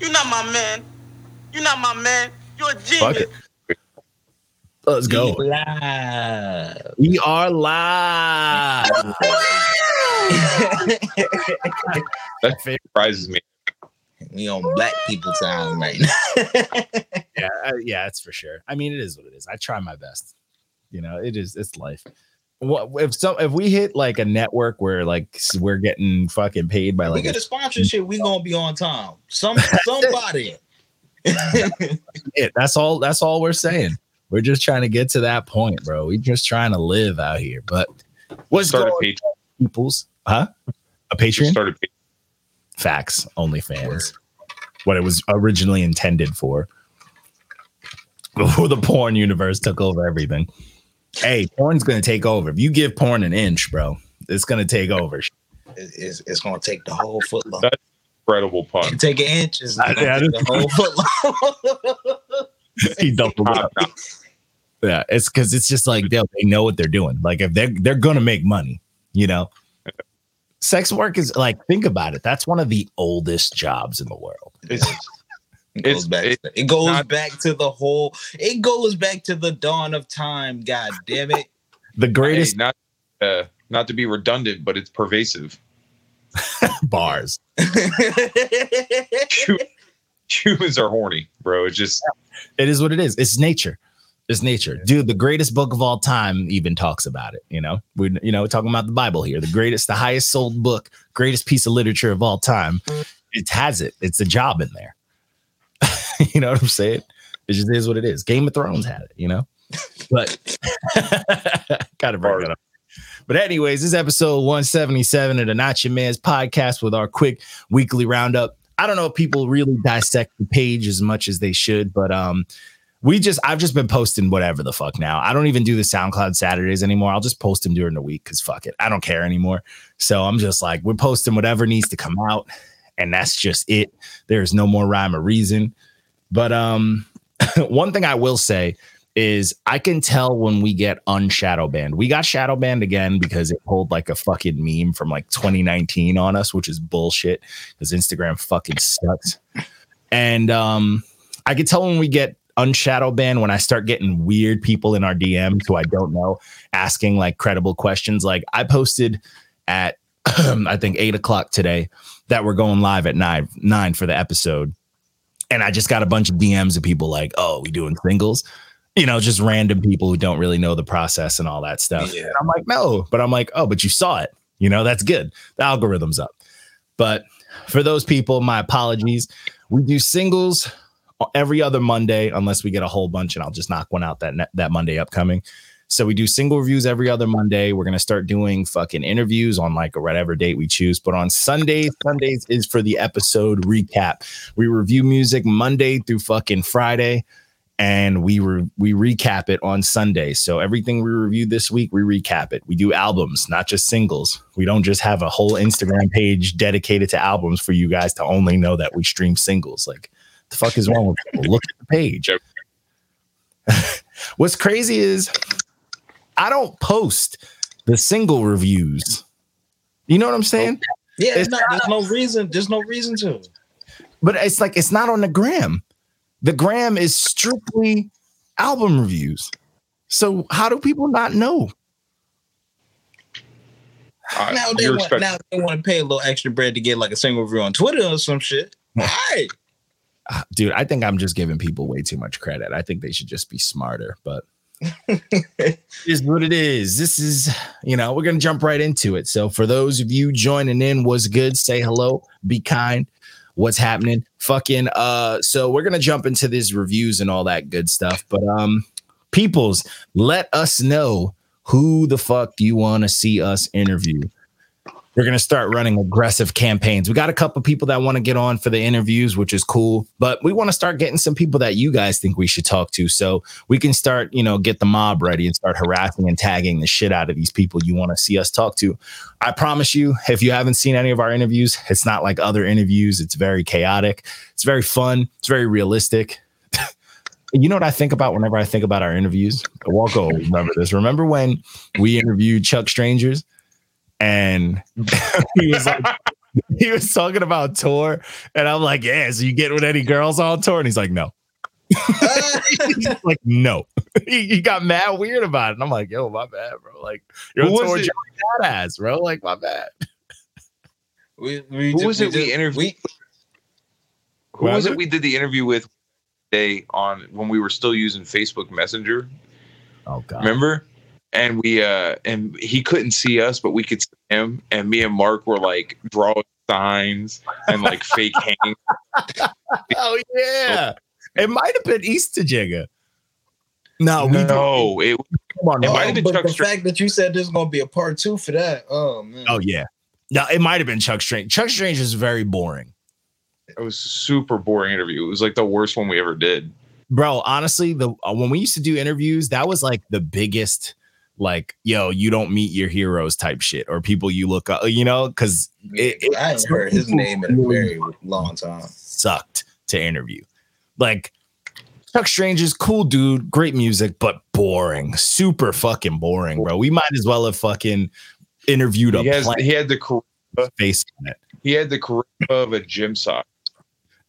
You're not my man. You're not my man. You're a Fuck genius. it. Let's go. Live. We are live. That surprises me. we on black people time right now. yeah, uh, yeah, it's for sure. I mean, it is what it is. I try my best. You know, it is. It's life. What if some if we hit like a network where like we're getting fucking paid by like we like get a sponsorship, we gonna be on time. Some somebody. it. That's all. That's all we're saying. We're just trying to get to that point, bro. We're just trying to live out here. But what's Start going a page. peoples? Huh? A Patreon? Start a page. Facts. Only fans. What it was originally intended for. Before the porn universe took over everything. Hey, porn's gonna take over. If you give porn an inch, bro, it's gonna take over. It's, it's gonna take the whole foot long. That- Incredible pun. Take an inch, it's I- gonna I take the whole foot long. he doubled up. Yeah, it's because it's just like they they know what they're doing. Like if they're they're gonna make money, you know. Sex work is like think about it. That's one of the oldest jobs in the world. It's, It goes It's- back. it- to, it goes not- back to the whole. It goes back to the dawn of time. God damn it! The hey, greatest not uh, not to be redundant, but it's pervasive. bars. Hu- Humans are horny, bro. It's just It is what it is. It's nature. It's nature, dude. The greatest book of all time even talks about it. You know, we you know we're talking about the Bible here. The greatest, the highest sold book, greatest piece of literature of all time. It has it. It's a job in there. you know what I'm saying? It just is what it is. Game of Thrones had it. You know, but gotta bring it up. But anyways, this is episode 177 of the Not Your Man's podcast with our quick weekly roundup. I don't know if people really dissect the page as much as they should, but um, we just I've just been posting whatever the fuck now. I don't even do the SoundCloud Saturdays anymore. I'll just post them during the week because fuck it. I don't care anymore. So I'm just like, we're posting whatever needs to come out, and that's just it. There's no more rhyme or reason. But um, one thing I will say is I can tell when we get unshadow banned. We got shadow banned again because it pulled like a fucking meme from like 2019 on us, which is bullshit because Instagram fucking sucks. And um, I can tell when we get unshadow banned when I start getting weird people in our DMs who I don't know asking like credible questions. Like I posted at I think eight o'clock today that we're going live at nine nine for the episode. And I just got a bunch of DMs of people like, oh, we doing singles? You know, just random people who don't really know the process and all that stuff. Yeah. And I'm like, no, but I'm like, oh, but you saw it. You know, that's good. The algorithm's up. But for those people, my apologies. We do singles every other Monday, unless we get a whole bunch, and I'll just knock one out that ne- that Monday upcoming. So we do single reviews every other Monday. We're gonna start doing fucking interviews on like a whatever date we choose. But on Sundays, Sundays is for the episode recap. We review music Monday through fucking Friday, and we re- we recap it on Sunday. So everything we reviewed this week, we recap it. We do albums, not just singles. We don't just have a whole Instagram page dedicated to albums for you guys to only know that we stream singles. Like, the fuck is wrong with people? Look at the page. What's crazy is I don't post the single reviews. You know what I'm saying? Yeah, It's no, there's no reason. There's no reason to. But it's like it's not on the gram. The gram is strictly album reviews. So how do people not know? uh, Now they want. expect- Now they want to pay a little extra bread to get like a single review on Twitter or some shit. All right. Ah, Dude, I think I'm just giving people way too much credit. I think they should just be smarter, but it is what it is. This is, you know, we're gonna jump right into it. So for those of you joining in, was good, say hello, be kind. What's happening? Fucking uh, so we're gonna jump into these reviews and all that good stuff. But um, peoples, let us know who the fuck you want to see us interview. We're gonna start running aggressive campaigns. We got a couple people that want to get on for the interviews, which is cool. But we want to start getting some people that you guys think we should talk to, so we can start, you know, get the mob ready and start harassing and tagging the shit out of these people you want to see us talk to. I promise you, if you haven't seen any of our interviews, it's not like other interviews. It's very chaotic. It's very fun. It's very realistic. you know what I think about whenever I think about our interviews? Will remember this. Remember when we interviewed Chuck Strangers? And he was like, he was talking about tour, and I'm like, yeah. So you get with any girls on tour? And he's like, no. like, no. he, he got mad weird about it, and I'm like, yo, my bad, bro. Like you're Who on was tour, it? Joey Badass, bro. Like my bad. we, we Who ju- was it we ju- interviewed? Who was it we did the interview with day on when we were still using Facebook Messenger? Oh god. Remember? And we uh and he couldn't see us, but we could see him. And me and Mark were like drawing signs and like fake hanging. Oh yeah. It might have been Easter Jigga. No, we no, it come on. It no. might have been but Chuck the Str- fact that you said there's gonna be a part two for that, oh man. Oh yeah. No, it might have been Chuck Strange. Chuck Strange is very boring. it was a super boring interview. It was like the worst one we ever did. Bro, honestly, the uh, when we used to do interviews, that was like the biggest like, yo, you don't meet your heroes type shit or people you look up, you know, cuz it, it I ain't heard his name in a very long time. sucked to interview. Like Chuck Strange is cool dude, great music, but boring, super fucking boring, bro. We might as well have fucking interviewed a He has he had the char- face on it. he had the charisma of a gym sock.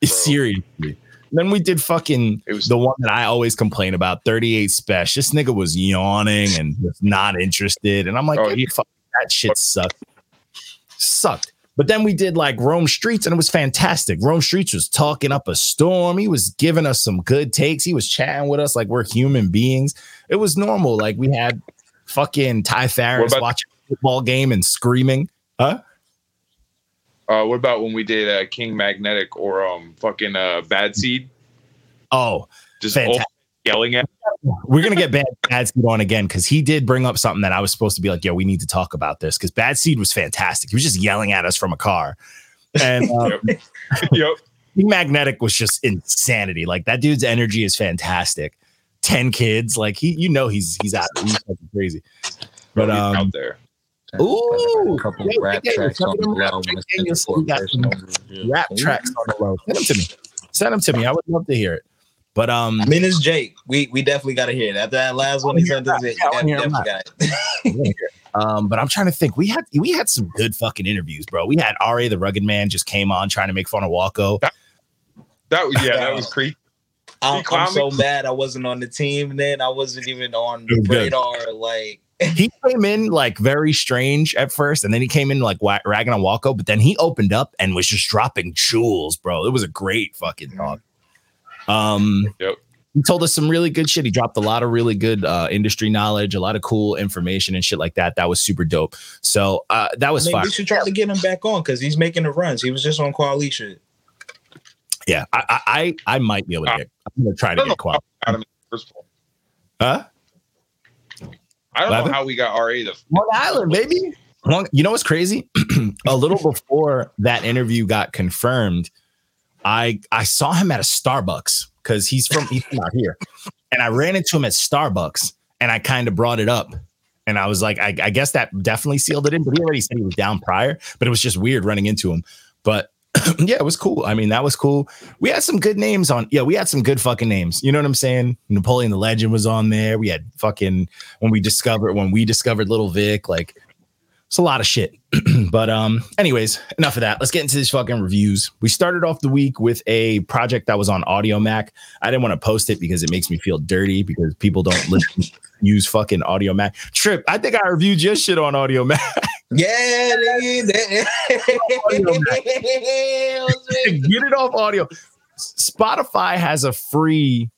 Bro. Seriously. Then we did fucking It was the one that I always complain about, 38 Special. This nigga was yawning and just not interested. And I'm like, Oh, "Get he- the fuck- that shit sucked. Sucked. But then we did like Rome Streetz and it was fantastic. Rome Streetz was talking up a storm. He was giving us some good takes. He was chatting with us like we're human beings. It was normal. Like we had fucking Ty Farris about- watching a football game and screaming. Huh? Uh what about when we did uh King Magnetic or um fucking uh Bad Seed? Oh, Just yelling at we're gonna get bad bad seed on again because he did bring up something that I was supposed to be like, yo, we need to talk about this because bad seed was fantastic. He was just yelling at us from a car, and um, yep. King magnetic was just insanity. Like that dude's energy is fantastic. Ten kids, like he, you know, he's he's out, he's crazy. But um, out there. Ooh, a couple yeah, rap tracks on the yeah, low. yeah, yeah, so we got some rap tracks on the road. Send them to me. Send them to me. I would love to hear it. But um, I mean, it's Jake. We we definitely got to hear it. After that last one, he sent us it. Yeah, I wanna hear definitely that. got it. Um, but I'm trying to think. We had we had some good fucking interviews, bro. We had Ra the Rugged Man just came on trying to make fun of Walko. That was yeah, that was creepy. I'm, I'm so mad I wasn't on the team then. I wasn't even on the radar. Like, He came in like very strange at first, and then he came in like wa- ragging on Walko. But then he opened up and was just dropping jewels, bro. It was a great fucking talk. Um, Yep. he told us some really good shit. He dropped a lot of really good uh, industry knowledge, a lot of cool information and shit like that. That was super dope. So uh, that I was mean, fire. we should try to get him back on because he's making the runs. He was just on Quali shit. Yeah, I, I I I might be able to get. I'm gonna try to I don't get know qual. how we got him in the first place. Huh? I don't What? know how we got RA the Long Island, baby. Long, you know what's crazy? a little before that interview got confirmed, I I saw him at a Starbucks because he's from he's from out here, and I ran into him at Starbucks, and I kind of brought it up, and I was like, I, I guess that definitely sealed it in. But he already said he was down prior, but it was just weird running into him. But yeah, it was cool. I mean, that was cool. We had some good names on. Yeah, we had some good fucking names. You know what I'm saying? Napoleon Da Legend was on there. We had fucking when we discovered when we discovered Little Vic, like it's a lot of shit. but um, anyways, enough of that. Let's get into these fucking reviews. We started off the week with a project that was on Audiomack. I didn't want to post it because it makes me feel dirty because people don't listen, use fucking Audiomack. Trip, I think I reviewed your shit on Audiomack. Yeah, get it off audio. Spotify has a free.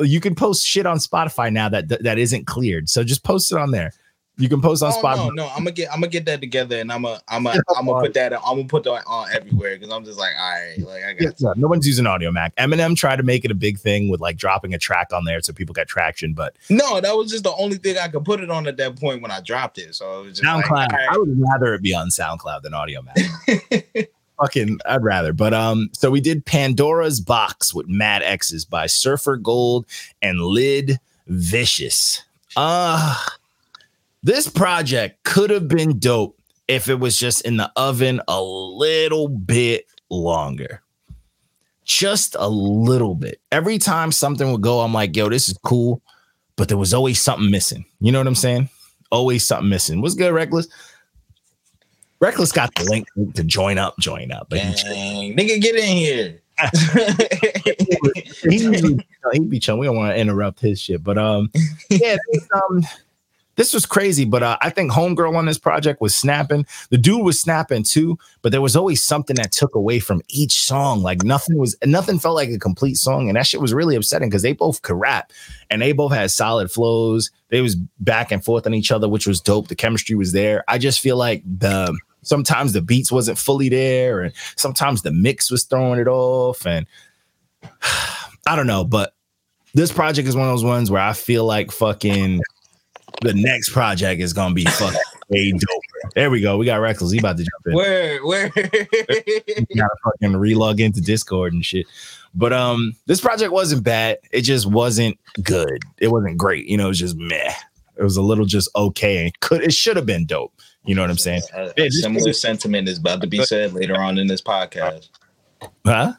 You can post shit on Spotify now that that isn't cleared. So just post it on there. You can post on Oh, Spotify. no, no, I'm gonna get, I'm gonna get that together, and I'm gonna, I'm gonna, I'm gonna put that, I'm gonna put that on everywhere because I'm just like, all right, like I got. Yeah, no one's using Audiomack. Eminem tried to make it a big thing with like dropping a track on there so people got traction, but No, that was just the only thing I could put it on at that point when I dropped it. So it was just like, SoundCloud. I would rather it be on SoundCloud than Audiomack. Fucking, I'd rather. But um, so we did Pandora's Box with Mad X's by Surfer Gold and Lid Vicious. Uh this project could have been dope if it was just in the oven a little bit longer. Just a little bit. Every time something would go, I'm like, yo, this is cool. But there was always something missing. You know what I'm saying? Always something missing. What's good, Reckless? Reckless got the link to join up, join up, Dang, nigga, get in here. he, he'd be chilling. We don't want to interrupt his shit, but um, yeah, um, this was crazy. But uh, I think Homegirl on this project was snapping. The dude was snapping too, but there was always something that took away from each song. Like nothing was, nothing felt like a complete song, and that shit was really upsetting because they both could rap and they both had solid flows. They was back and forth on each other, which was dope. The chemistry was there. I just feel like the sometimes the beats wasn't fully there, and sometimes the mix was throwing it off, and I don't know, but this project is one of those ones where I feel like fucking the next project is gonna be fucking way dope. There we go. We got Reckless. He about to jump in. where, where? You gotta fucking relog into Discord and shit. But um, this project wasn't bad. It just wasn't good. It wasn't great. You know, it was just meh. It was a little just okay. And could it should have been dope. You know what I'm saying? A, a similar sentiment is about to be said later on in this podcast. Huh?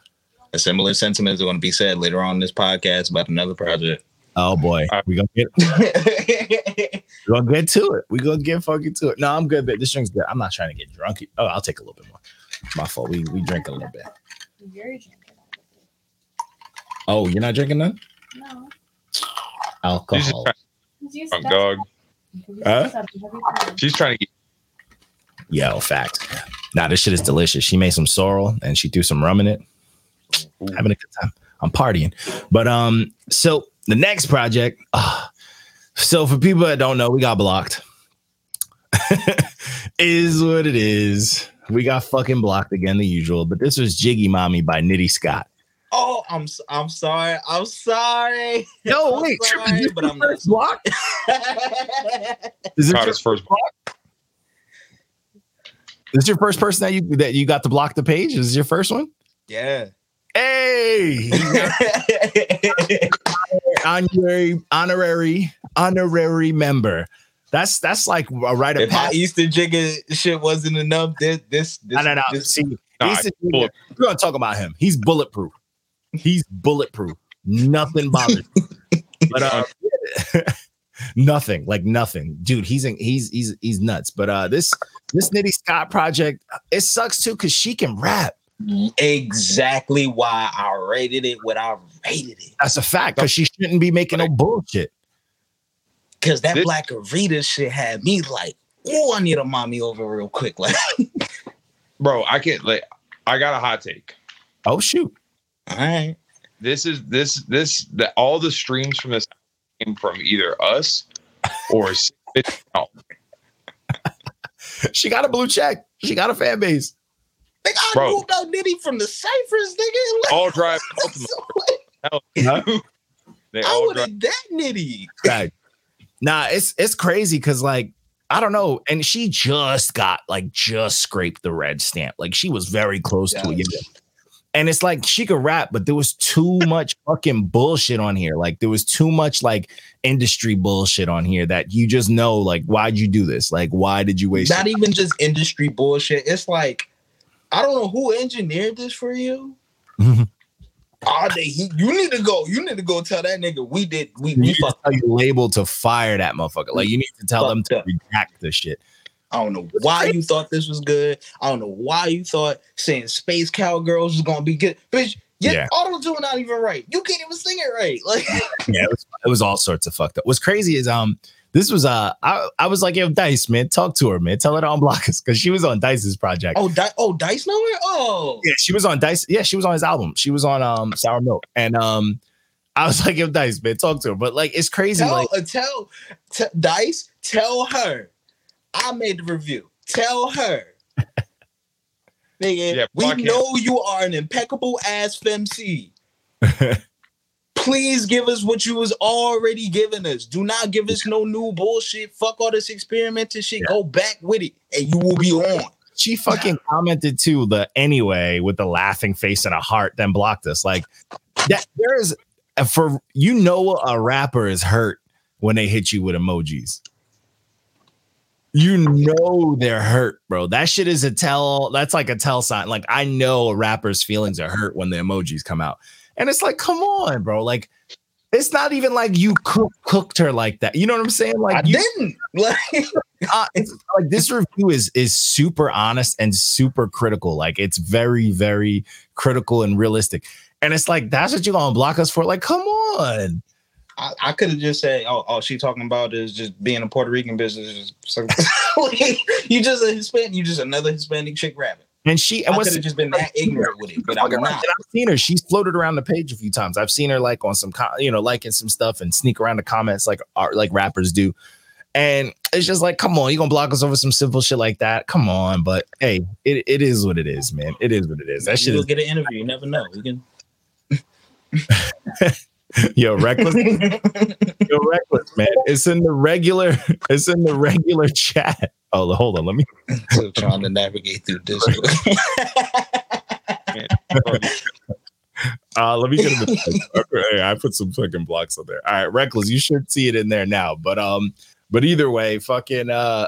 A similar sentiment is going to be said later on in this podcast about another project. Oh boy. We gonna get we gonna get to it. We gonna get fucking to it. No, I'm good, but this drink's good. I'm not trying to get drunk. Oh, I'll take a little bit more. My fault. We we drink a little bit. You're drinking. Oh, you're not drinking none? No. She's, Alcohol. Because you drunk, dog. Huh? said something every time. She's trying to get Yo, fact. Nah, this shit is delicious. She made some sorrel and she threw some rum in it. Having a good time. I'm partying. But um, so the next project. ah, so for people that don't know, we got blocked. is what it is. We got fucking blocked again, the usual. But this was Jiggy Mami by Nitty Scott. Oh, I'm s- I'm sorry. I'm sorry. No, I'm wait, sorry, is this but I'm not first block? Is this, caught your, his first is this your first person that you that you got to block the page? Is this your first one? yeah. Hey, honorary, honorary, honorary member. That's that's like a rite of if my passage. Easter jigger shit wasn't enough, this this this, No, no, no. this See, Nah, he's the- bullet- we're gonna talk about him. He's bulletproof. He's bulletproof. Nothing bothers. but uh, nothing, like nothing, dude. He's in, he's he's he's nuts. But uh, this this Nitty Scott project, it sucks too because she can rap. Exactly why I rated it what I rated it. That's a fact because she shouldn't be making no bullshit. Cause that This- Black Arita shit had me like, oh, I need a mommy over real quick. Like, bro. I can't like. I got a hot take. Oh shoot. all right. This is this this that all the streams from this came from either us or She got a blue check. She got a fan base. Nigga, I Bro. knew about Nitty from the ciphers, nigga. Like, all drive. Ultimate. Hell, Huh? they I all would drive. have that Nitty. Right. nah, it's it's crazy because like I don't know, and she just got like just scraped the red stamp. Like she was very close to it. And it's like she could rap, but there was too much fucking bullshit on here. Like there was too much like industry bullshit on here that you just know. Like, why'd you do this? Like, why did you waste? Not your- even just industry bullshit. It's like, I don't know who engineered this for you. Oh, they, he, you need to go. You need to go tell that nigga we did. We, You we need to fucked. tell label to fire that motherfucker. Like you need to tell them to up. redact the shit. I don't know why you thought this was good. I don't know why you thought saying Space Cowgirls was gonna be good. Bitch, Yeah. auto tune not even right. You can't even sing it right. Like yeah, it was, it was all sorts of fucked up. What's crazy is um this was uh I, I was like, yo, Dice, man, talk to her, man. Tell her to unblock us because she was on Dice's project. oh, Di- oh, Dice nowhere. Oh, Yeah, she was on Dice. Yeah, she was on his album. She was on um Sour Milk. And um I was like, yo, Dice, man, talk to her. But like it's crazy. tell, like uh, tell, t- Dice, tell her I made the review. Tell her. Nigga, Yeah, we him. know you are an impeccable ass femc. Please give us what you was already giving us. Do not give us no new bullshit. Fuck all this experimental shit. Go back with it, and you will be on. she fucking commented to the anyway with the laughing face and a heart, then blocked us. Like that there is for you know a rapper is hurt when they hit you with emojis. You know they're hurt, bro. That shit is a tell. That's like a tell sign. Like I know a rapper's feelings are hurt when the emojis come out, and it's like, come on, bro. Like It's not even like you cook, cooked her like that. You know what I'm saying? Like I you, didn't. Like, uh, it's like this review is is super honest and super critical. Like it's very very critical and realistic. And it's like that's what you're gonna block us for? Like, come on. I, I could have just said, "Oh, all she talking about is just being a Puerto Rican business." You just a Hispanic. You just another Hispanic chick rapping. And she and I what's could have just been that ignorant with it, but I'm not. And I've seen her. She's floated around the page a few times. I've seen her like on some, you know, liking some stuff and sneak around the comments like art, like rappers do. And it's just like, come on, you gonna block us over some simple shit like that? Come on, but hey, it, it is what it is, man. It is what it is. That you shit get an interview. You never know. We can. yo reckless, yo reckless, man. It's in the regular, it's in the regular chat. Oh, hold on, let me. Still trying to navigate through this. Uh, let me get okay, I put some fucking blocks on there. All right, reckless. You should see it in there now. But um, but either way, fucking uh,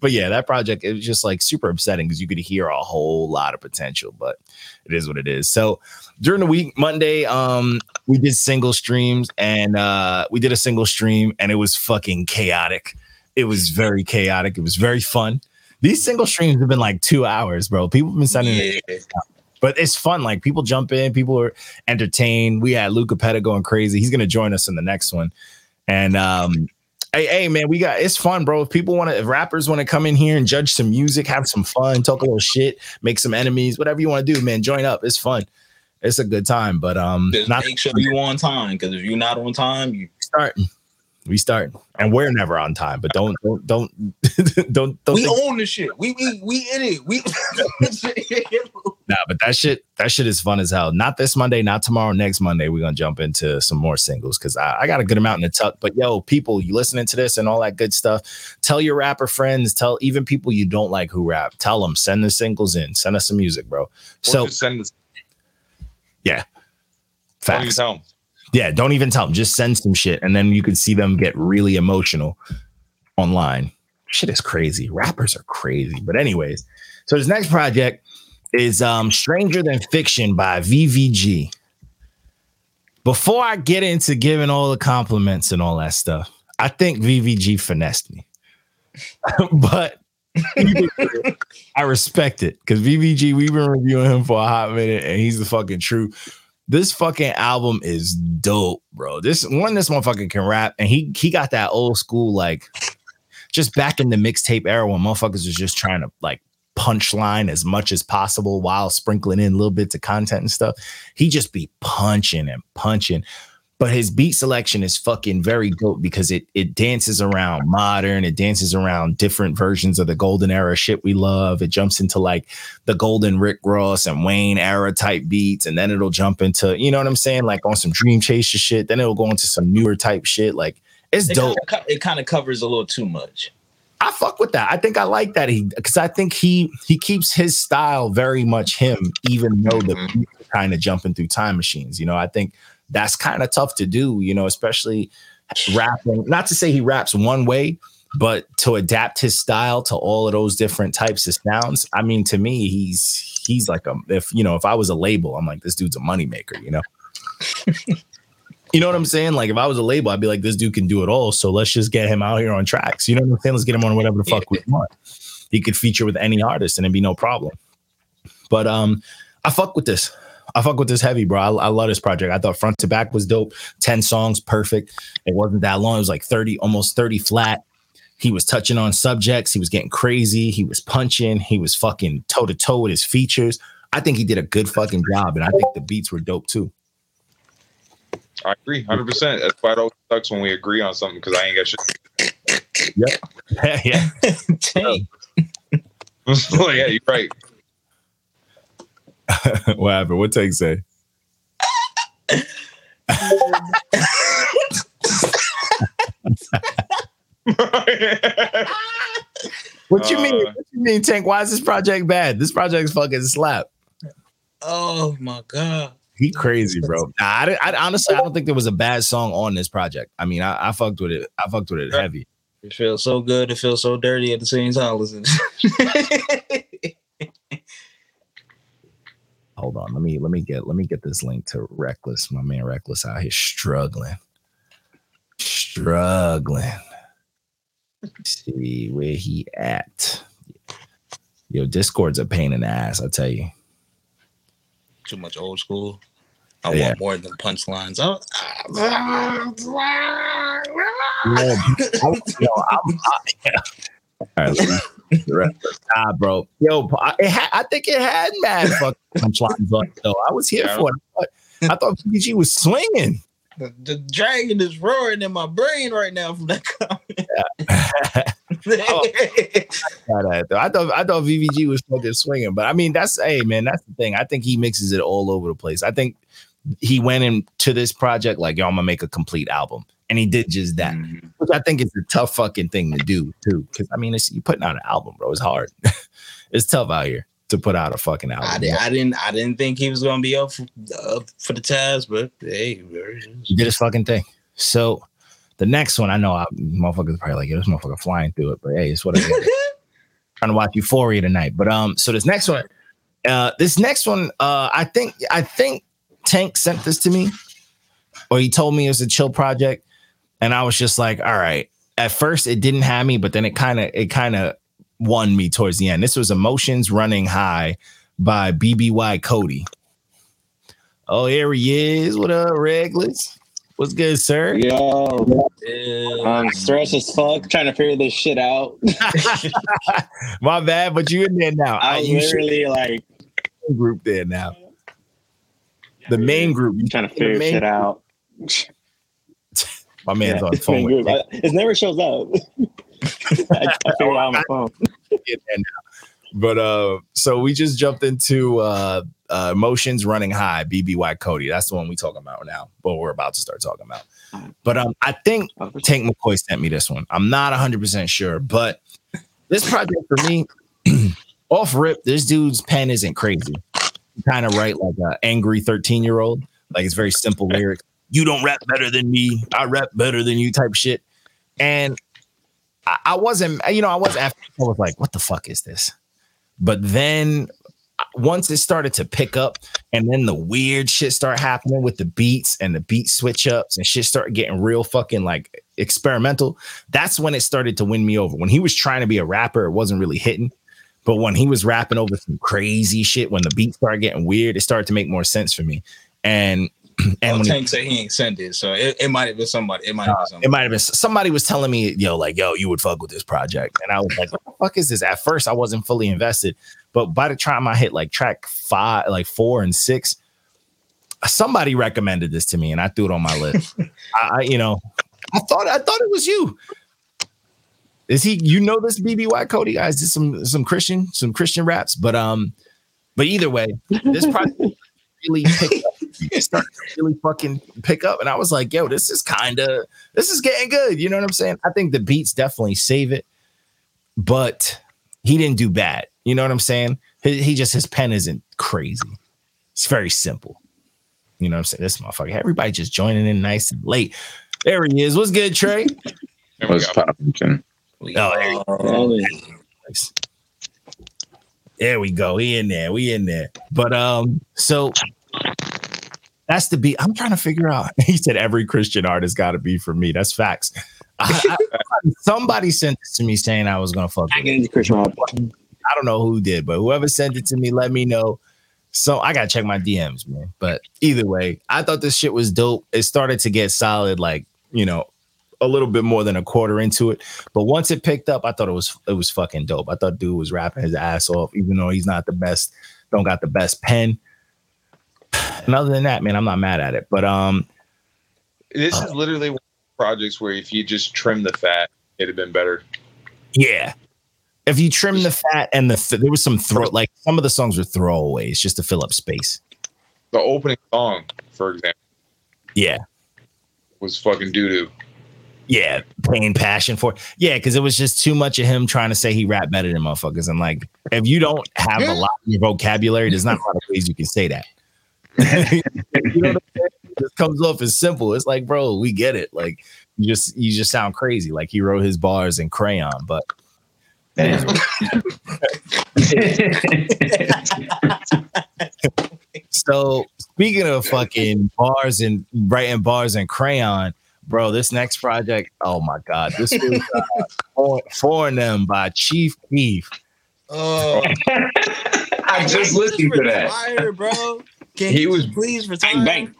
but yeah, that project it was just like super upsetting because you could hear a whole lot of potential, but it is what it is. So during the week, Monday, um, we did single streams and uh, we did a single stream and it was fucking chaotic. It was very chaotic. It was very fun. These single streams have been like two hours, bro. People have been sending it but it's fun. Like people jump in, people are entertained. We had Luca Petta going crazy. He's gonna join us in the next one. And um, hey, hey, man, we got it's fun, bro. If people want to, if rappers want to come in here and judge some music, have some fun, talk a little shit, make some enemies, whatever you want to do, man, join up. It's fun. It's a good time. But um, Just not make sure you on time because if you're not on time, you starting. We start, and we're never on time. But don't, don't, don't, don't, don't. we think- own the shit. We we we in it. We Nah, but that shit, that shit is fun as hell. Not this Monday, not tomorrow. Next Monday, we're gonna jump into some more singles because I, I got a good amount in the tuck. But yo, people, you listening to this and all that good stuff, tell your rapper friends, tell even people you don't like who rap, tell them, send the singles in, send us some music, bro. So So send this. Don't even facts. tell 'em. Yeah, don't even tell them. Just send some shit, and then you could see them get really emotional online. Shit is crazy. Rappers are crazy. But anyways, so this next project is um Stranger Than Fiction by VVG. Before I get into giving all the compliments and all that stuff, I think VVG finessed me. but I respect it because VVG, we've been reviewing him for a hot minute and he's the fucking truth this fucking album is dope, bro. This one, this motherfucker can rap, and he he got that old school like, just back in the mixtape era when motherfuckers was just trying to like punchline as much as possible while sprinkling in a little bits of content and stuff. He just be punching and punching. But his beat selection is fucking very dope because it it dances around modern, it dances around different versions of the golden era shit we love. It jumps into like the golden Rick Ross and Wayne era type beats, and then it'll jump into, you know what I'm saying, like on some Dream Chaser shit. Then it'll go into some newer type shit. Like it's it dope. kinda, it kind of covers a little too much. I fuck with that. I think I like that he because I think he he keeps his style very much him, even though the Mhm. are kind of jumping through time machines. You know, I think that's kind of tough to do. You know, especially rapping. Not to say he raps one way, but to adapt his style to all of those different types of sounds. I mean, to me, he's he's like a if you know if I was a label, I'm like this dude's a moneymaker. You know. You know what I'm saying? Like if I was a label, I'd be like, this dude can do it all. So let's just get him out here on tracks. You know what I'm saying? Let's get him on whatever the fuck we want. He could feature with any artist and it'd be no problem. But um, I fuck with this. I fuck with this heavy, bro. I, I love this project. I thought front to back was dope. 10 songs, perfect. It wasn't that long. It was like 30, almost 30 flat. He was touching on subjects. He was getting crazy. He was punching. He was fucking toe to toe with his features. I think he did a good fucking job. And I think the beats were dope too. I agree, hundred percent. That's why it always sucks when we agree on something because I ain't got shit. yeah. Dang. like, yeah, you're right. what happened? What take say? What you mean? Uh, What you mean, Tank? Why is this project bad? This project's fucking slap. Oh my god. He crazy, bro. Nah, I, I honestly, I don't think there was a bad song on this project. I mean, I, I fucked with it. I fucked with it heavy. It feels so good. It feels so dirty at the same time. Listen. Hold on, let me let me get let me get this link to Reckless. My man Reckless out here struggling. struggling. Let's see where he at. Yo, Discord's a pain in the ass, I tell you. Too much old school. I Yeah. want more than punchlines. Oh, I- yo, I'm- I- All right, let me- the rest of the time, bro. Yo, I, ha- I think it had mad fucking punchlines on though. I was here Yeah. for it. I thought PG was swinging. the, the dragon is roaring in my brain right now from that oh. comment. Oh. Got that. I thought I thought VVG was fucking swinging, but I mean that's hey man, that's the thing. I think he mixes it all over the place. I think he went into this project like yo, I'm gonna make a complete album, and he did just that, Mhm. which I think is a tough fucking thing to do too. Because I mean, it's you putting out an album, bro. It's hard. it's tough out here to put out a fucking album. I, bro. di- I didn't I didn't think he was gonna be up for, up for the task, but hey, He did his fucking thing. So the next one, I know I, motherfuckers probably like, yo, this motherfucker flying through it, but hey, it's what it is. Trying to watch Euphoria tonight. But um, so this next one, uh, this next one, uh, I think I think Tank sent this to me, or he told me it was a chill project, and I was just like, all right. At first, it didn't have me, but then it kind of it kind of won me towards the end. This was Emotions Running High by BBY Cody. Oh, here he is. What up, Regulus? What's good, sir? Yo, Yeah. I'm stressed as fuck trying to figure this shit out. My bad, but you in there now. I, I was you should literally like group there now. The main group. You trying to figure shit out. My man's Yeah, on the phone. group. I- it never shows up. I, I figured out on my phone. get there now. But uh, so we just jumped into uh, uh, emotions running high. BBY Cody. That's the one we talking about now. But we're about to start talking about. But um, I think Tank McCoy sent me this one. I'm not 100 percent sure, but this project for me, off rip, this dude's pen isn't crazy. Kind of write like an angry 13 year old. Like it's very simple lyrics. You don't rap better than me. I rap better than you. Type shit. And I, I wasn't, you know, I was after. I was like, what the fuck is this? But then uh, once it started to pick up, and then the weird shit start happening with the beats and the beat switch ups and shit started getting real fucking like experimental. That's when it started to win me over. When he was trying to be a rapper, it wasn't really hitting. But when he was rapping over some crazy shit, when the beats started getting weird, it started to make more sense for me. And and And when he- said he ain't sent it, so it, it might have been somebody. It might have been somebody. it might have been somebody was telling me, yo, like, yo, you would fuck with this project. And I was like, what the fuck is this? At first, I wasn't fully invested. But by the time I hit like track five, like four and six, somebody recommended this to me and I threw it on my list. I, I, you know, I thought I thought it was you. Is he you know this BBY Cody guys? Did some some Christian, some Christian raps, but um, but either way, this project really picked up. It started to really fucking pick up. And I was like, yo, this is kind of this is getting good. You know what I'm saying? I think the beats definitely save it, but he didn't do bad. You know what I'm saying? He, he just his pen isn't crazy. It's very simple. You know what I'm saying? This motherfucker, everybody just joining in nice and late. There he is. What's good, Trey? There we What's go. Poppin'? We Oh, there you all- Nice. There we go. We in there. We in there. But um, so that's the beat. I'm trying to figure out. He said every Christian artist got to be for me. That's facts. I, I- somebody sent this to me saying I was gonna fuck. I With get it. into Christian. I don't know who did, but whoever sent it to me, let me know. So I gotta check my DMs, man. But either way, I thought this shit was dope. It started to get solid, like you know, a little bit more than a quarter into it. But once it picked up, I thought it was it was fucking dope. I thought dude was rapping his ass off, even though he's not the best, don't got the best pen. And other than that, man, I'm not mad at it. But um, This is literally one of the projects where if you just trim the fat, it'd have been better. yeah. If you trim the fat and the th- there was some throw like some of the songs were throwaways just to fill up space. The opening song, for example, Yeah. was fucking doo doo. Yeah, pain, passion for yeah, because it was just too much of him trying to say he rap better than motherfuckers. And like, if you don't have a lot in your vocabulary, there's not a lot of ways you can say that. you know what I'm saying? It just comes off as simple. It's like, bro, we get it. Like, you just you just sound crazy. Like he wrote his bars in crayon, but so speaking of fucking bars and writing bars in crayon, bro. This next project, oh my god, this was uh, for, for them by Chief Keef. Oh, I just listened to that. Retire, bro. Can He he was- was please retire? Bang bang.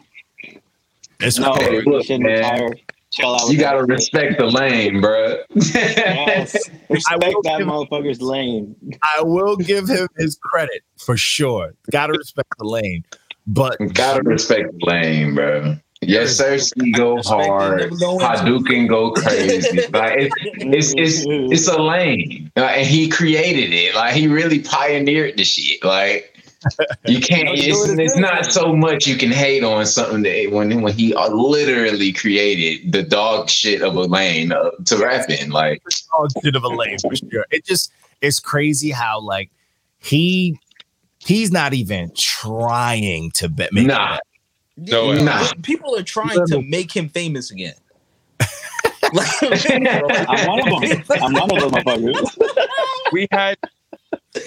It's No, Hey, you look, should man. retire. Chill out. You gotta that. respect the lane, bro. Yes. Respect that give- motherfucker's lane. I will give him his credit for sure. Got to respect the lane, but gotta respect the lane, bro. Yes, sir. Ski go hard. never go into- Hadouken go crazy. like it's it's it's it's a lane, and he created it. Like he really pioneered the shit. Like you can't. It's, it's not so much you can hate on something that when when he uh, literally created the dog shit of a lane uh, to rap in. Like dog shit of a lane for sure. It just it's crazy how like he he's not even trying to be, make Nah. It No, Yeah, nah. People are trying to make him famous again. I'm one of them. I'm one of those motherfuckers. we had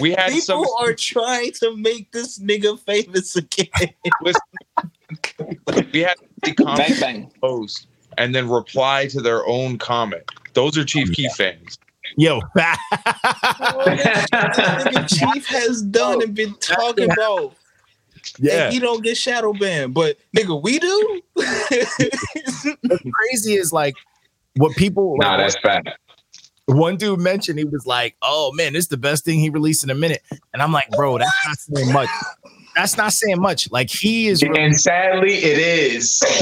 we had some People are trying to make this nigga famous again. we had the Bang comment bang. post and then reply to their own comment. Those are Chief Keef fans. Yo, Oh, that shit this nigga Chief has done and been talking about. Yeah. And he don't get shadow banned, but nigga, we do. What's crazy is like what people nah, like, that's fact. one dude mentioned he was like, "Oh man, this is the best thing he released in a minute," and I'm like, "Bro, that's not saying much. That's not saying much. Like he is." And sadly, it is.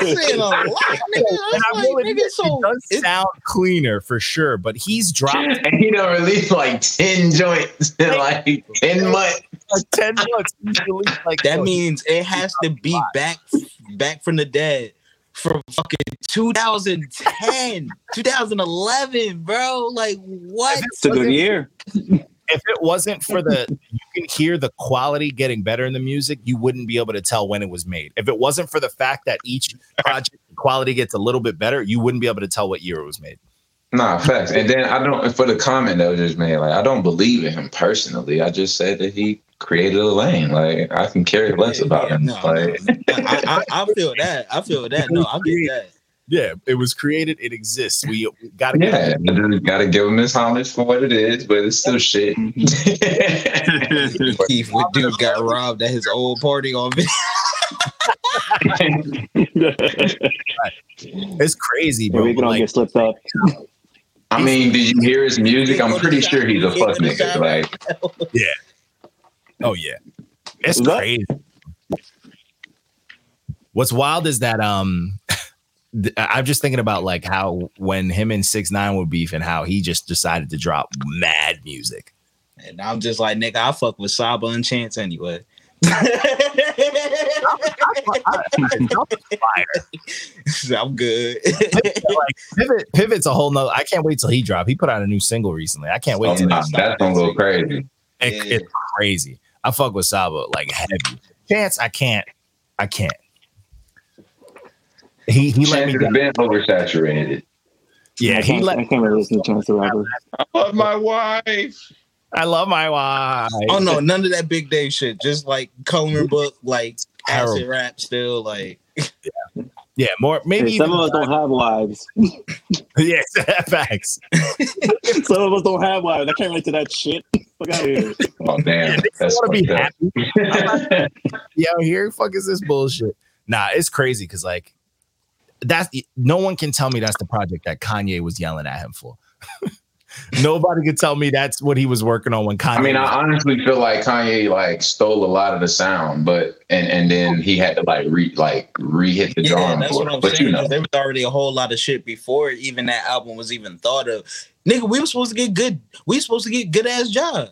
Saying a lot, nigga. and I I was like, admit, nigga, so it does it- sound cleaner for sure, but he's dropped and he don't release like 10 joints in like 10 months. Like ten months. He's like that yo, means it has to be back back from the dead from fucking 2010 2011 bro like what It's a good year. if it wasn't for the you can hear the quality getting better in the music you wouldn't be able to tell when it was made if it wasn't for the fact that each project quality gets a little bit better you wouldn't be able to tell what year it was made Nah, facts. And then I don't, for the comment that was just made, like, I don't believe in him personally. I just said that he created a lane. Like, I can care less about him. no, like, no, no. I, I, I feel that i feel that no i get that yeah it was created it exists we, we gotta get yeah, you gotta give him his homage for what it is, but it's still shit. Keith, what dude got robbed at his old party on video it's crazy Yeah, bro we but, can all like, get slipped up. I mean, did you hear his music? I'm pretty sure he's a fuck nigga. Like, oh yeah. It's that- crazy. What's wild is that um i'm just thinking about like how when him and six nine were beefing, and how he just decided to drop mad music. And i'm just like nigga i fuck with saba and chance anyway. I'm good. Like pivot pivot's a whole nother i can't wait till he drop. He put out a new single recently. I can't wait oh, till gonna go crazy. it, Yeah. it's crazy i fuck with saba like heavy chance i can't i can't he he let me has down. been oversaturated. yeah he can't, let I can't really listen to Chance the Rapper. I love my wife. i love my wife oh no none of that big day shit just like coloring book like acid rap still like yeah more maybe Hey, some of us don't have wives. yes facts Some of us don't have wives. I can't relate to that shit. Fuck out of here. Oh damn, I that's want to be fucked happy yeah here fuck is this bullshit nah it's crazy because like that's no one can tell me that's the project that kanye was yelling at him for nobody could tell me that's what he was working on when kanye I mean, I honestly feel like Kanye like stole a lot of the sound, but and and then he had to like re like re-hit the yeah drawing that's board. what i'm But saying you know, 'cause there was already a whole lot of shit before even that album was even thought of nigga we were supposed to get good we were supposed to get good ass job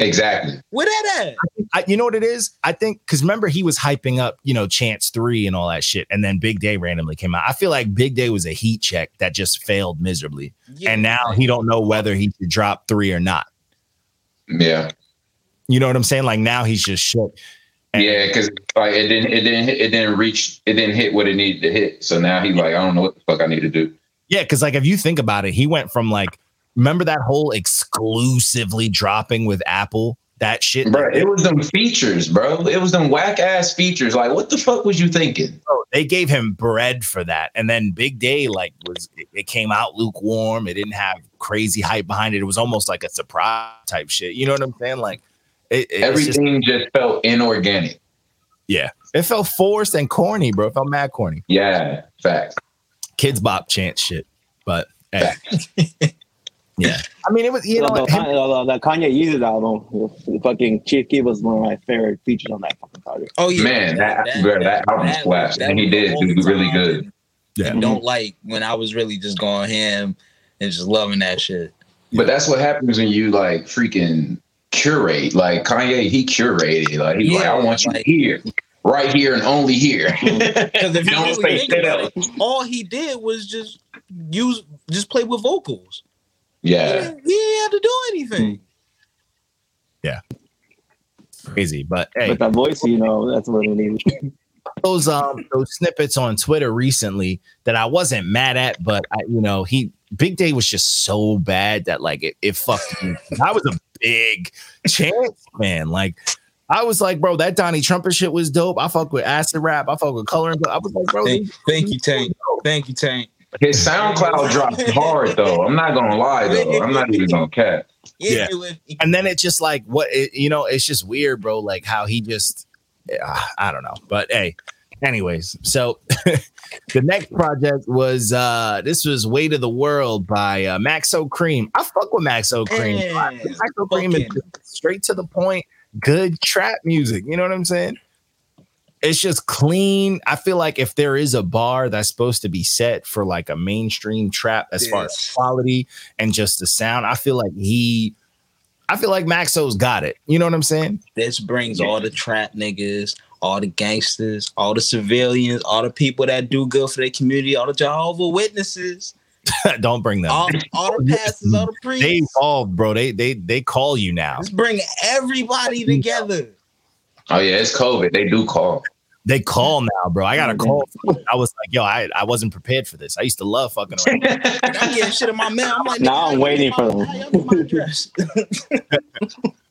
exactly. where that at I, you know what it is? I think because remember he was hyping up, you know, Chance three and all that shit, and then Big Day randomly came out. I feel like Big Day was a heat check that just failed miserably, Yeah. and now he don't know whether he should drop three or not. Yeah, You know what I'm saying? Like now he's just shook. And- yeah, because like it didn't it didn't hit, it didn't reach it didn't hit what it needed to hit. So now he's like, I don't know what the fuck I need to do. Yeah, because like if you think about it, he went from like remember that whole exclusively dropping with Apple that shit. Bro, it was them features, bro. It was them whack ass features. Like, what the fuck was you thinking? bro, they gave him bread for that. And then Big Day, like, was it, it came out lukewarm. It didn't have crazy hype behind it. It was almost like a surprise type shit. You know what I'm saying? Like, it, just, Everything just, felt inorganic. yeah, it felt forced and corny, bro. It felt mad corny. Yeah, fact. Kids bop chant shit, but hey. yeah, I mean, it was you know the, him- Kanye, uh, the Kanye Yeezus album, the fucking Chief Keef was one of my favorite features on that fucking project. Oh yeah, Man, that- bro, that album slaps, and he did the do really good. Yeah. And don't like when I was really just going him and just loving that shit. But that's what happens when you like freaking curate. Like Kanye, he curated. Like he's like, I want you like- here, right here, and only here. Because if you Don't really say shit else. it, all he did was just use, just play with vocals. He, Yeah, didn't, he didn't have to do anything. Yeah. Crazy, but hey, But that voice, you know, that's what we need. those um those snippets on Twitter recently that I wasn't mad at, but I you know he Big Day was just so bad that like it, it fucked me. I was a big Chance man. Like I was like, bro, that Donnie Trumpet shit was dope. I fuck with acid rap. I fuck with coloring. I was like, bro, Thank, these- thank you, Tank. Thank you, Tank. His SoundCloud dropped hard though. I'm not gonna lie though. I'm not even gonna cap. Yeah. and then it's just like what it, you know. It's just weird, bro. Like how he just, uh, I don't know. But hey, anyways, so the next project was uh this was Weight of the World by uh, Maxo Kream. I fuck with Maxo Kream. Man, Maxo Kream is straight to the point, good trap music. You know what I'm saying? It's just clean. I feel like if there is a bar that's supposed to be set for like a mainstream trap as far as quality and just the sound, I feel like he I feel like Maxo's got it. You know what I'm saying? This brings all the trap niggas, all the gangsters, all the civilians, all the people that do good for their community, all the Jehovah Witnesses, Don't bring them. all, all the pastors, all the priests. they priests. evolved, bro. They they they call you now. Let's bring everybody mm. together. Oh yeah, it's COVID. They do call. They call now, bro. I got a mm-hmm. call. I was like, yo, I, I wasn't prepared for this. I used to love fucking around. I'm getting shit in my mail. I'm like, Now I'm waiting for them. how y'all get my address?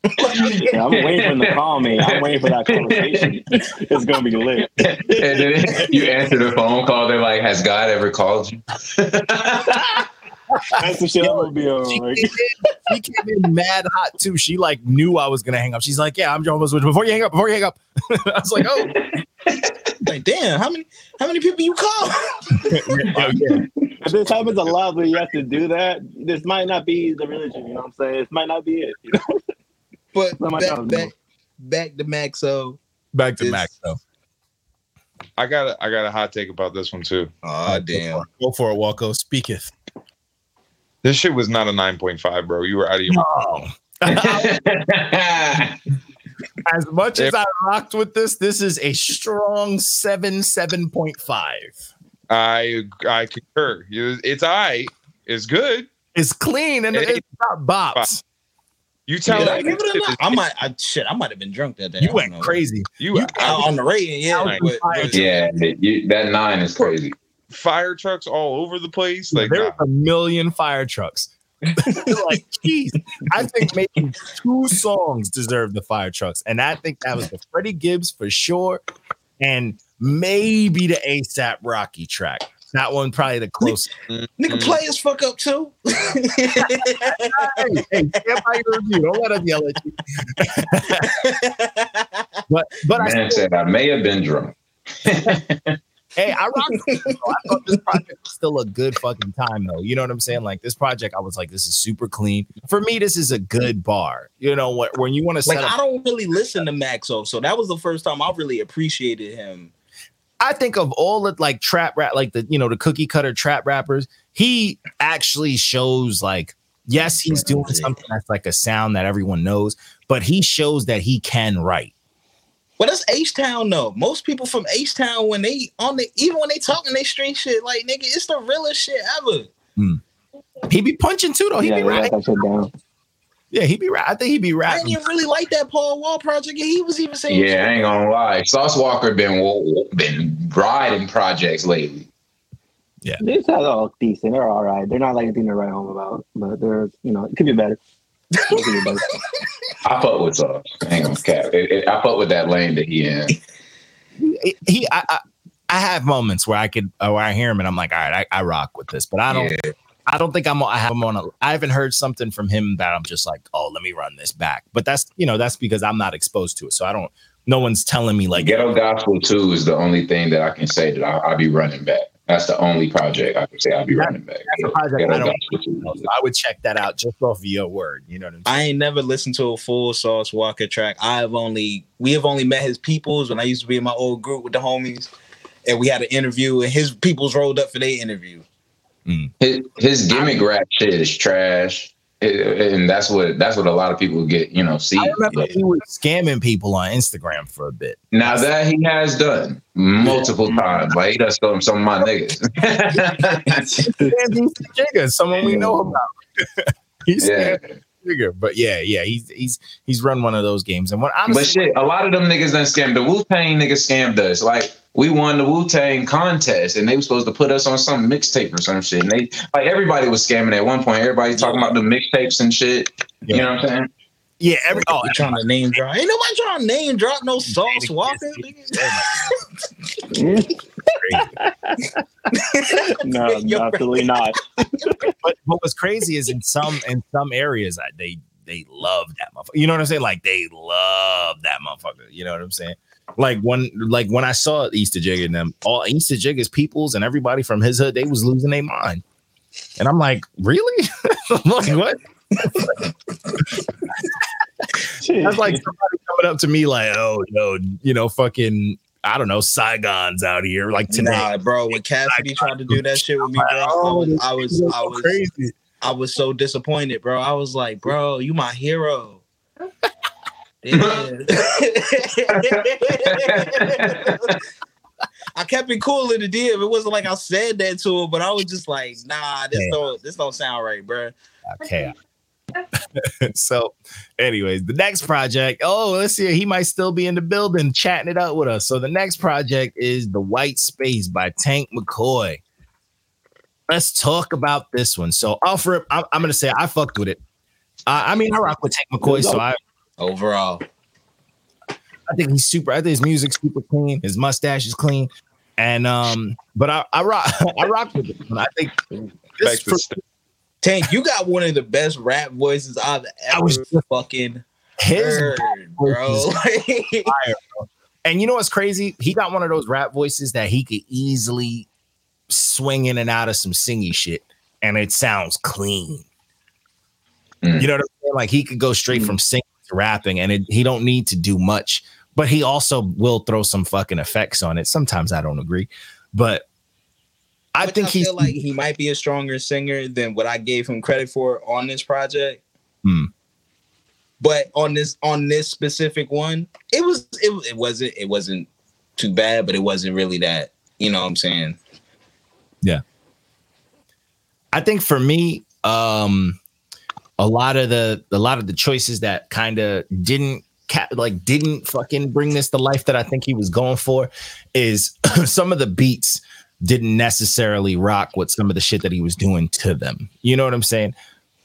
Yeah, I'm waiting for them to call me. I'm waiting for that conversation. It's gonna be lit. and then you answer the phone call. They're like, "Has God ever called you?" That's the shit I'm gonna be on. She Like, came, in, she came in mad hot too. She like knew I was gonna hang up. She's like, yeah, I'm Jehovah's Witness. Before you hang up, before you hang up, I was like, oh, like, damn, how many how many people you call? yeah, yeah. if this happens a lot where you have to do that, this might not be the religion. You know what I'm saying? This might not be it. You know? But back, back, back to Maxo. Back to Maxo. I got a, I got a hot take about this one too. Oh damn. Go for it, Walko. Speaketh. This shit was not a 9.5, bro. You were out of your Oh. As much as I rocked with this, this is a strong seven, seven point five. I I concur. It's I. It's good. It's clean and It it's not bops. You tell Did I me give a? I might. I shit. I might have been drunk that day. You don't went know. crazy. you, You- Uh, on the rating, yeah. Thousand But, fire but yeah, you, that nine is crazy. Fire trucks all over the place. Like There's nah. a million fire trucks. like, geez, I think maybe two songs deserve the fire trucks, and I think that was the Freddie Gibbs for sure, and maybe the ASAP Rocky track. That one probably the closest. nigga mm-hmm. play his fuck up too. hey, hey, stand by your review. Don't let us yell at you. but but Man still, said I may have been drunk. Hey, I rock. with it, though. I thought this project was still a good fucking time though. You know what I'm saying? Like this project, I was like, this is super clean. For me, this is a good bar. You know what? When you want to like set up I don't really listen to Maxo, so that was the first time I really appreciated him. I think of all the like trap rap, like the you know the cookie cutter trap rappers, he actually shows like yes, he's doing something that's like a sound that everyone knows, but he shows that he can write. Well, that's H Town though. Most people from H Town, when they on the even when they talking they street shit, like nigga, it's the realest shit ever. Hmm. He be punching too though. He yeah, be they got rapping. that shit down. Yeah, he be. right. I think he be right. I didn't even really like that Paul Wall project. He was even saying, Yeah, I ain't gonna lie. Sauce Walka been been riding projects lately. These guys are all decent. They're all right. They're not like anything to write home about, but they're you know it could be better. It could be better. I fuck with Sauce. I ain't gonna cap. It, it, I fuck with that lane that he in. he, he I, I I have moments where I could, uh, where I hear him and I'm like, all right, I, I rock with this, but I don't, Yeah. I don't think I'm, I have him on a, I haven't heard something from him that I'm just like, oh, let me run this back. But that's, you know, that's because I'm not exposed to it. So I don't, no one's telling me like, Ghetto Gospel 2 is the only thing that I can say that I'll, I'll be running back. That's the only project I can say I'll be That- running back. that's a project Ghetto I don't- Gospel 2. I would check that out just off of your word. You know what I'm saying? I ain't never listened to a full Sauce Walka track. I've only we have only met his peoples when I used to be in my old group with the homies, and we had an interview, and his peoples rolled up for their interview. Mm. His, his gimmick rap shit is trash. It- and that's what that's what a lot of people get, you know, see. I remember he was scamming people on Instagram for a bit. Now that he has done multiple times, like he does some some of my niggas. And he's Jigga, someone we know about. he's yeah, Jigga, but yeah, yeah, he's he's he's run one of those games. And when but honestly, shit, a lot of them niggas done scammed. The Wu Tang niggas scammed us. Like we won the Wu Tang contest, and they were supposed to put us on some mixtape or some shit. And they like everybody was scamming at one point. Everybody talking about the mixtapes and shit. You know what I'm saying? yeah, every oh, You trying to name drop? Ain't nobody trying to name drop no Sauce Walka. nigga. No, You're absolutely not. but what was crazy is in some in some areas I- they they love that motherfucker. You know what I'm saying? Like they love that motherfucker. You know what I'm saying? Like when like when I saw Easter Jig and them, all Easter Jig is peoples and everybody from his hood, they was losing their mind. And I'm like, really? I'm like, what? That's like somebody coming up to me like, oh no, you know, fucking, I don't know, Saigon's out here like tonight. Nah, bro. When Cassidy tried to do that shit with me, bro, I was, I was, I was, crazy. I was so disappointed, bro. I was like, bro, you my hero. Yeah. I kept it cool in the DM. It wasn't like I said that to him, but I was just like, nah, this Yeah. don't this don't sound right, bro. Okay. so, anyways, the next project. Oh, let's see. He might still be in the building chatting it up with us. So, the next project is The White Space by Tank McCoy. Let's talk about this one. So, Alfred, I'm, I'm going to say I fucked with it. Uh, I mean, I rock with Tank McCoy. So, I, Overall. I think he's super. I think his music's super clean. His mustache is clean. And, um, but I, I rock, I rock with it. I think this for- st- Tank, you got one of the best rap voices I've I ever was just- fucking his heard, bro. fire, bro. And you know what's crazy? He got one of those rap voices that he could easily swing in and out of some singy shit, and it sounds clean. Mm. You know what I'm saying? Like he could go straight from singing to rapping, and it, he don't need to do much. But he also will throw some fucking effects on it. Sometimes I don't agree, but I Which think he's feel like he might be a stronger singer than what I gave him credit for on this project. Hmm. But on this on this specific one, it was it, it wasn't it wasn't too bad, but it wasn't really that. You know what I'm saying? Yeah. I think for me, um, a lot of the a lot of the choices that kind of didn't like didn't fucking bring this to life that I think he was going for is some of the beats didn't necessarily rock with some of the shit that he was doing to them. You know what I'm saying?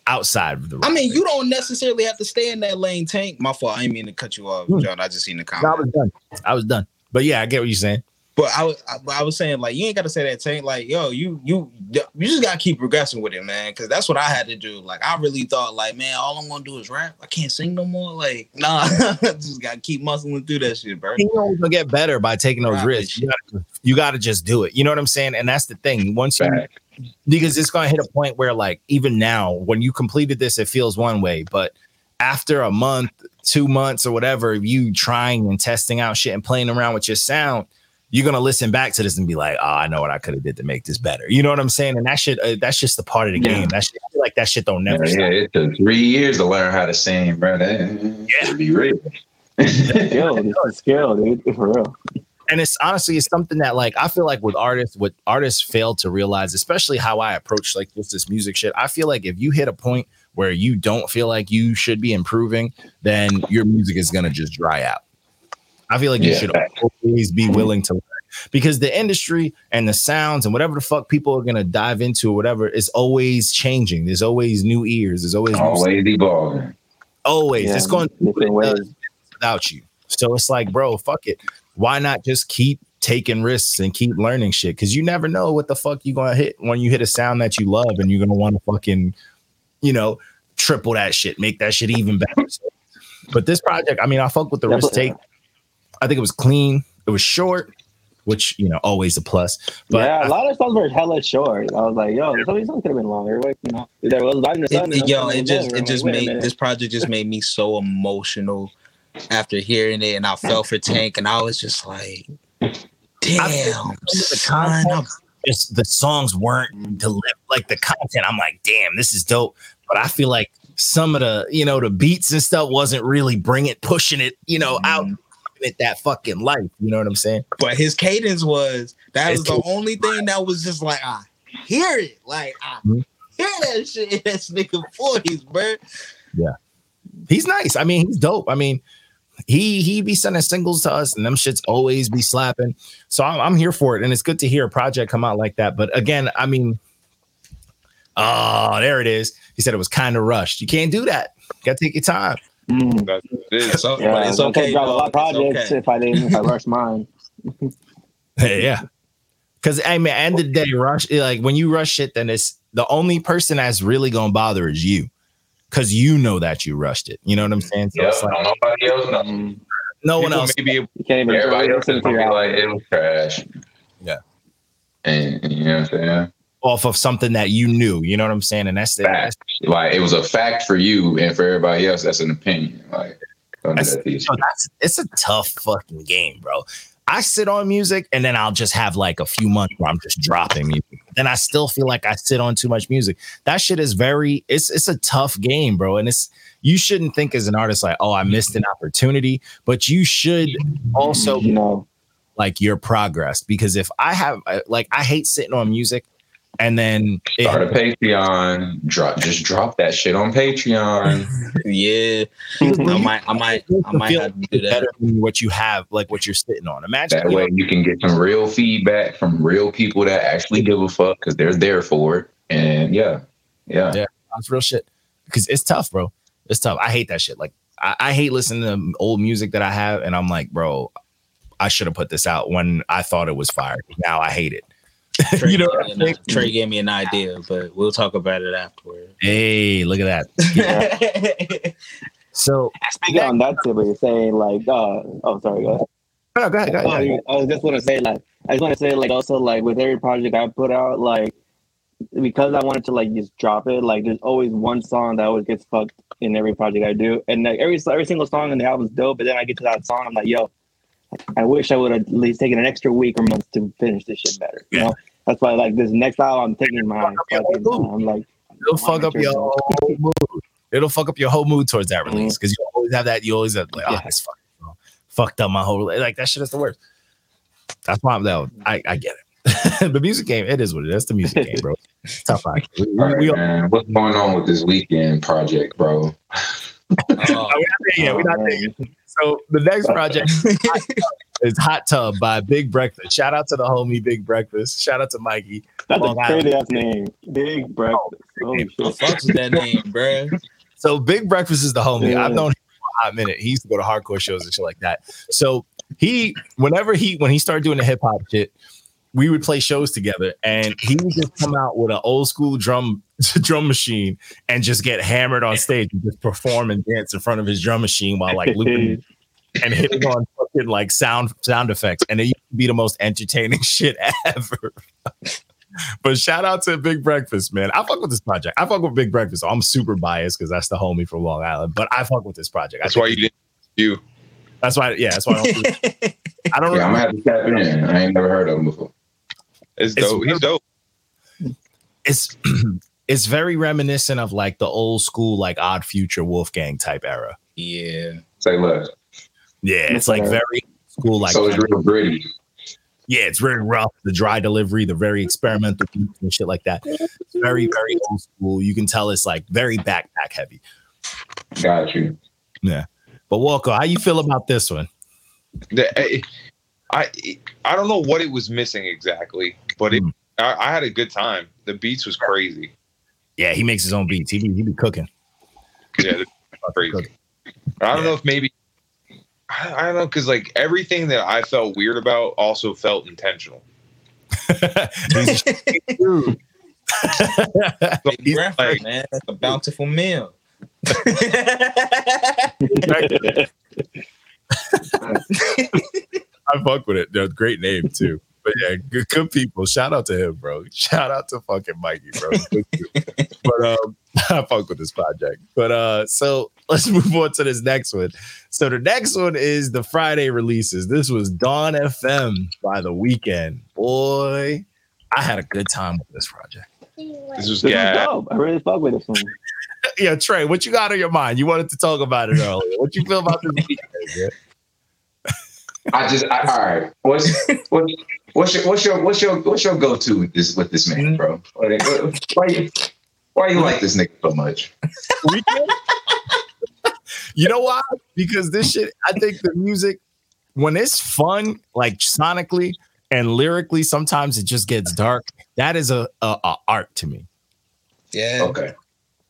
Outside of the, I mean, you don't necessarily have to stay in that lane, Tank. My fault. I didn't mean to cut you off, Hmm. John. I just seen the comment. I was done. I was done. But yeah, I get what you're saying. But I was I, I was saying like you ain't got to say that Tank. Like yo, you you you just gotta keep progressing with it, man. Because that's what I had to do. Like I really thought like man, all I'm gonna do is rap. I can't sing no more. Like nah, just gotta keep muscling through that shit, bro. You only gonna get better by taking those Right. risks. You gotta, you gotta just do it. You know what I'm saying? And that's the thing. Once you Fact. because it's going to hit a point where like even now when you completed this it feels one way but after a month two months or whatever you trying and testing out shit and playing around with your sound you're going to listen back to this and be like oh i know what i could have did to make this better you know what i'm saying and that shit uh, that's just the part of the Yeah. game that shit, I feel like that shit don't never yeah, stop it took three years to learn how to sing, bro. That, Yeah. to be real. skill, it's a skill, dude. For real. and it's honestly it's something that like I feel like with artists, what artists fail to realize, especially how I approach like just this music shit. I feel like if you hit a point where you don't feel like you should be improving, then your music is gonna just dry out. I feel like you Yeah, should always be mm-hmm. willing to learn because the industry and the sounds and whatever the fuck people are gonna dive into or whatever is always changing. There's always new ears. There's always new Always evolving. always. Yeah, it's going different ways. without you. So it's like, bro, fuck it. Why not just keep taking risks and keep learning shit because you never know what the fuck you're gonna hit when you hit a sound that you love and you're gonna want to fucking, you know, triple that shit, make that shit even better. But this project, I mean, I fuck with the risk take. I think it was clean. It was short, which you know, always a plus. But yeah, I- a lot of songs were hella short. I was like, yo, some of these songs could have been longer. Like, you know, there was Live in the Sun. It, and yo, it just it just like, made this project just made me so emotional after hearing it, and I felt for Tank, and I was just like, damn, son, I'm- just the songs weren't mm. delivered like the content. I'm like, damn, this is dope. But I feel like some of the, you know, the beats and stuff wasn't really bringing pushing it, you know, out mm. Mm. giving it that fucking life. You know what I'm saying? but his cadence was that His was the only thing that was just like I hear it, like I Mhm. hear that shit in this nigga voice, bro. Yeah, he's nice. I mean, he's dope. I mean, he he be sending singles to us, and them shits always be slapping. So I'm, I'm here for it, and it's good to hear a project come out like that. But again, I mean, oh, there it is. He said it was kind of rushed. You can't do that. Got to take your time. Mm. That's what it is. So, Yeah, but it's I okay. could drop a lot of projects okay. if I didn't. If I rushed mine. hey, yeah. Because I mean, end of the day, rush like when you rush it, then it's the only person that's really gonna bother is you, because you know that you rushed it. You know what I'm saying? So Yeah, it's like nobody else know. Mm. no one else. may be able- You can't even Everybody else is gonna be like, it was trash. Yeah. And, and you know what I'm saying? Off of something that you knew. You know what I'm saying? And that's the that's, Like it was a fact for you, and for everybody else, that's an opinion. Like that's, that to that's it's a tough fucking game, bro. I sit on music and then I'll just have like a few months where I'm just dropping music. Then I still feel like I sit on too much music. That shit is very it's it's a tough game, bro. And it's you shouldn't think as an artist like, oh, I missed an opportunity, but you should also You know, like your progress because if I have uh, like I hate sitting on music and then it, Start a Patreon. Drop just drop that shit on Patreon. Yeah, I might, I might, I might have to do that. better than what you have, like what you're sitting on. Imagine That you way you can get some real feedback from real people that actually give a fuck because they're there for it. And yeah, yeah. Yeah. That's real shit. Because it's tough, bro. It's tough. I hate that shit. Like I, I hate listening to old music that I have, and I'm like, bro, I should have put this out when I thought it was fire. Now I hate it. Trey, you know gave I'm an- Trey gave me an idea, but we'll talk about it afterward. Hey, look at that. So speaking on that tip, you're saying like, uh, oh, sorry, go ahead. no, go ahead, go ahead, go ahead. you- I was just want to say like I just want to say like also like with every project I put out like because I wanted to like just drop it like there's always one song that always gets fucked in every project I do and like every every single song in the album's dope but then I get to that song I'm like yo I wish I would have at least taken an extra week or month to finish this shit better you Yeah. know that's why like this next album I'm taking my Fuck up your fucking whole time like It'll fuck up your whole mood. It'll fuck up your whole mood towards that mm-hmm. release because you always have that. You always have like, oh, Yeah. this fucking fucked up my whole like that shit is the worst. That's why I'm though. I, I get it. the music game, it is what it is. It's the music game, bro. It's tough. out here. We, All right, we, we, man. What's going on with this Weeknd project, bro? Oh, we're not there yet. We're not oh, there yet. So the next project is Hot Tub by Big Breakfast. Shout out to the homie Big Breakfast. Shout out to Mikey. that's Long a crazy ass name Big Breakfast oh, holy the shit fuck's with that name, bro? So Big Breakfast is the homie. Yeah. I've known him for a hot minute. He used to go to hardcore shows and shit like that. So he, whenever he, when he started doing the hip hop shit, we would play shows together, and he would just come out with an old school drum drum machine and just get hammered on stage and just perform and dance in front of his drum machine while like looping and hitting on fucking like sound sound effects, and it used to be the most entertaining shit ever. but shout out to Big Breakfast, man. I fuck with this project. I fuck with Big Breakfast. So I'm super biased because that's the homie from Long Island. But I fuck with this project. That's why you didn't. You That's why. Yeah, that's why. I don't, do- I don't Yeah, I'm know. gonna have to tap in. I ain't never heard of him before. it's It's dope. He's dope. It's it's very reminiscent of like the old school, like Odd Future Wolfgang type era. yeah, Say less. Yeah, it's like very school, like so it's real gritty. yeah, it's very rough. The dry delivery, the very experimental beats and shit like that. It's very, very old school. You can tell it's like very backpack heavy. Got you. Yeah, but Walker, how you feel about this one? The- I, I I don't know what it was missing exactly, but it, Hmm. I, I had a good time. The beats was crazy. Yeah, he makes his own beats. He be, he be cooking. Yeah, the- crazy. I don't know if maybe I, I don't know because like everything that I felt weird about also felt intentional. He's dude. So he's breakfast, like, man. That's a bountiful meal. I fuck with it. They're a great name too. But yeah, good, good people. Shout out to him, bro. Shout out to fucking Mikey, bro. But um, I fuck with this project. But uh, so let's move on to this next one. So the next one is the Friday releases. This was Dawn FM by the Weeknd. Boy, I had a good time with this project. this was This is dope. I really fuck with this one. Yeah, Trey, what you got on your mind? You wanted to talk about it earlier. What you feel about this Weeknd? I just I, all right. What's what's what's your what's your what's your what's your go to with this with this man, mm-hmm. bro? Why, why you why you like this nigga so much? you know why? Because this shit, I think the music, when it's fun, like sonically and lyrically, sometimes it just gets dark. That is a, a, a art to me. Yeah. Okay.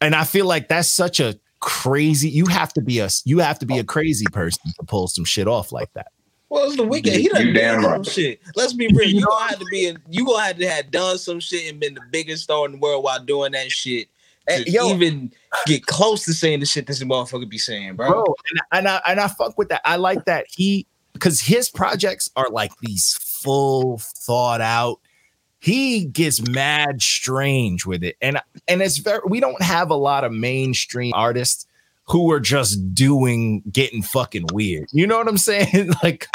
And I feel like that's such a crazy, you have to be a you have to be a crazy person to pull some shit off like that. Well, it's the Weeknd. He done You damn right. some shit. Let's be real. You gonna have to be in, you gonna have to have done some shit and been the biggest star in the world while doing that shit. To Hey, yo. even get close to saying the shit this motherfucker be saying, bro. Bro, and, and I and I fuck with that. I like that he because his projects are like these full thought out. He gets mad strange with it, and and it's very. We don't have a lot of mainstream artists who are just doing getting fucking weird. You know what I'm saying? like,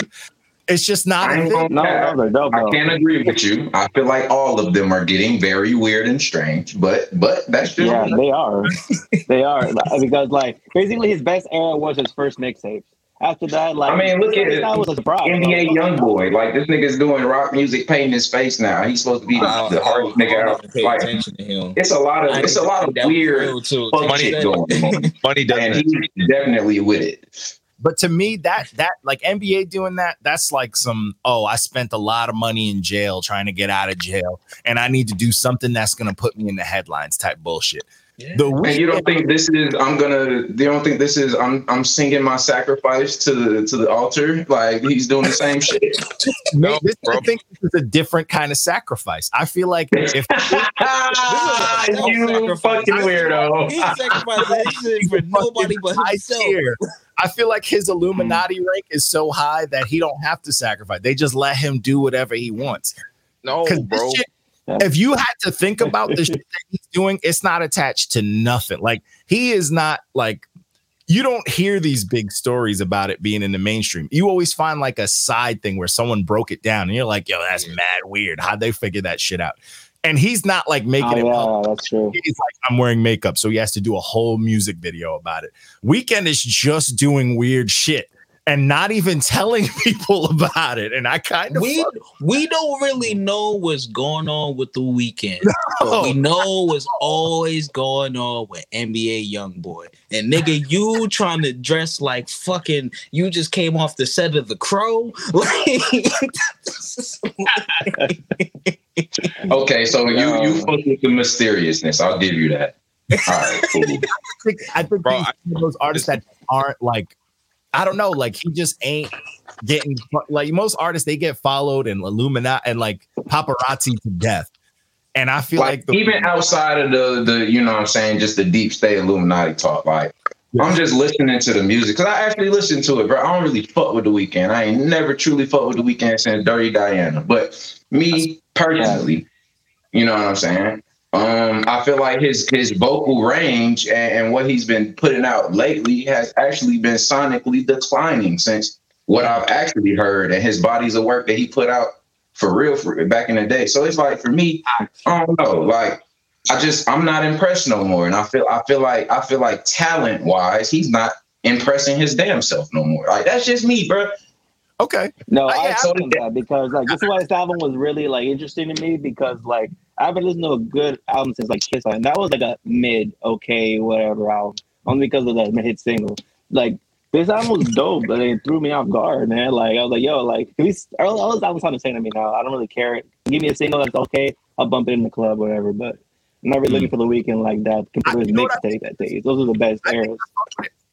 it's just not. I a ain't thing. No, no. I can't agree with you. I feel like all of them are getting very weird and strange, but but that's just Yeah, they are. they are because like basically his best era was his first mixtapes. After that, like I mean, look at it. that was a surprise. NBA YoungBoy. Like this nigga's doing rock music, painting his face now. He's supposed to be the, the hardest nigga out. even pay Like attention to him. it's a lot of I it's a lot of weird real, too. fuck Money shit going on. Money and he's definitely with it. But to me, that that like NBA doing that, that's like some oh, I spent a lot of money in jail trying to get out of jail, and I need to do something that's gonna put me in the headlines type bullshit. Yeah. The And you don't think this is I'm gonna you don't think this is I'm I'm singing my sacrifice to the to the altar? Like he's doing the same shit. No, this, I think this is a different kind of sacrifice. I feel like if you self-sacrifice. fucking He weirdo. sacrificed his shit for nobody but high himself. I feel like his Illuminati hmm. rank is so high that he don't have to sacrifice. They just let him do whatever he wants. No, bro. this shit, if you had to think about the shit that he's doing, it's not attached to nothing. Like he is not like you don't hear these big stories about it being in the mainstream. You always find like a side thing where someone broke it down and you're like, yo, that's mad weird. How'd they figure that shit out? And he's not like making oh, it public. Oh, yeah, that's true. He's like, I'm wearing makeup, so he has to do a whole music video about it. Weeknd is just doing weird shit and not even telling people about it. And I kind of We fuck- we don't really know what's going on with the Weeknd. But we know what's always going on with NBA YoungBoy. And nigga, you trying to dress like fucking you just came off the set of the crow. Like Okay, so you No. you fuck with the mysteriousness. I'll give you that. All right, cool. I think, I think Bro, he's I- those artists that aren't like, I don't know, like he just ain't getting like most artists. They get followed and Illuminati and like paparazzi to death. And I feel like, like the, even outside of the the you know what I'm saying just the deep state Illuminati talk like I'm just listening to the music because I actually listen to it bro I don't really fuck with the Weeknd I ain't never truly fuck with the Weeknd since Dirty Diana but me personally you know what I'm saying um I feel like his his vocal range and, and what he's been putting out lately has actually been sonically declining since what I've actually heard and his bodies of work that he put out for real for back in the day so it's like for me I don't know. Like, I just I'm not impressed no more, and I feel I feel like I feel like talent wise, he's not impressing his damn self no more. Like that's just me, bro. okay, No, Oh, I yeah, so that because like this is why this album was really like interesting to me because like I haven't listened to a good album since like Kiss, and that was like a mid okay whatever album only because of the hit single. Like this album was dope, but it threw me off guard, man. Like I was like, yo, like can we? All all those albums sound the same to me now. I don't really care. Give me a single that's okay. I'll bump it in the club, whatever. But I'm not really looking mm. for the Weeknd like that compared to his you know what I mixtape that days. Those are the best I eras.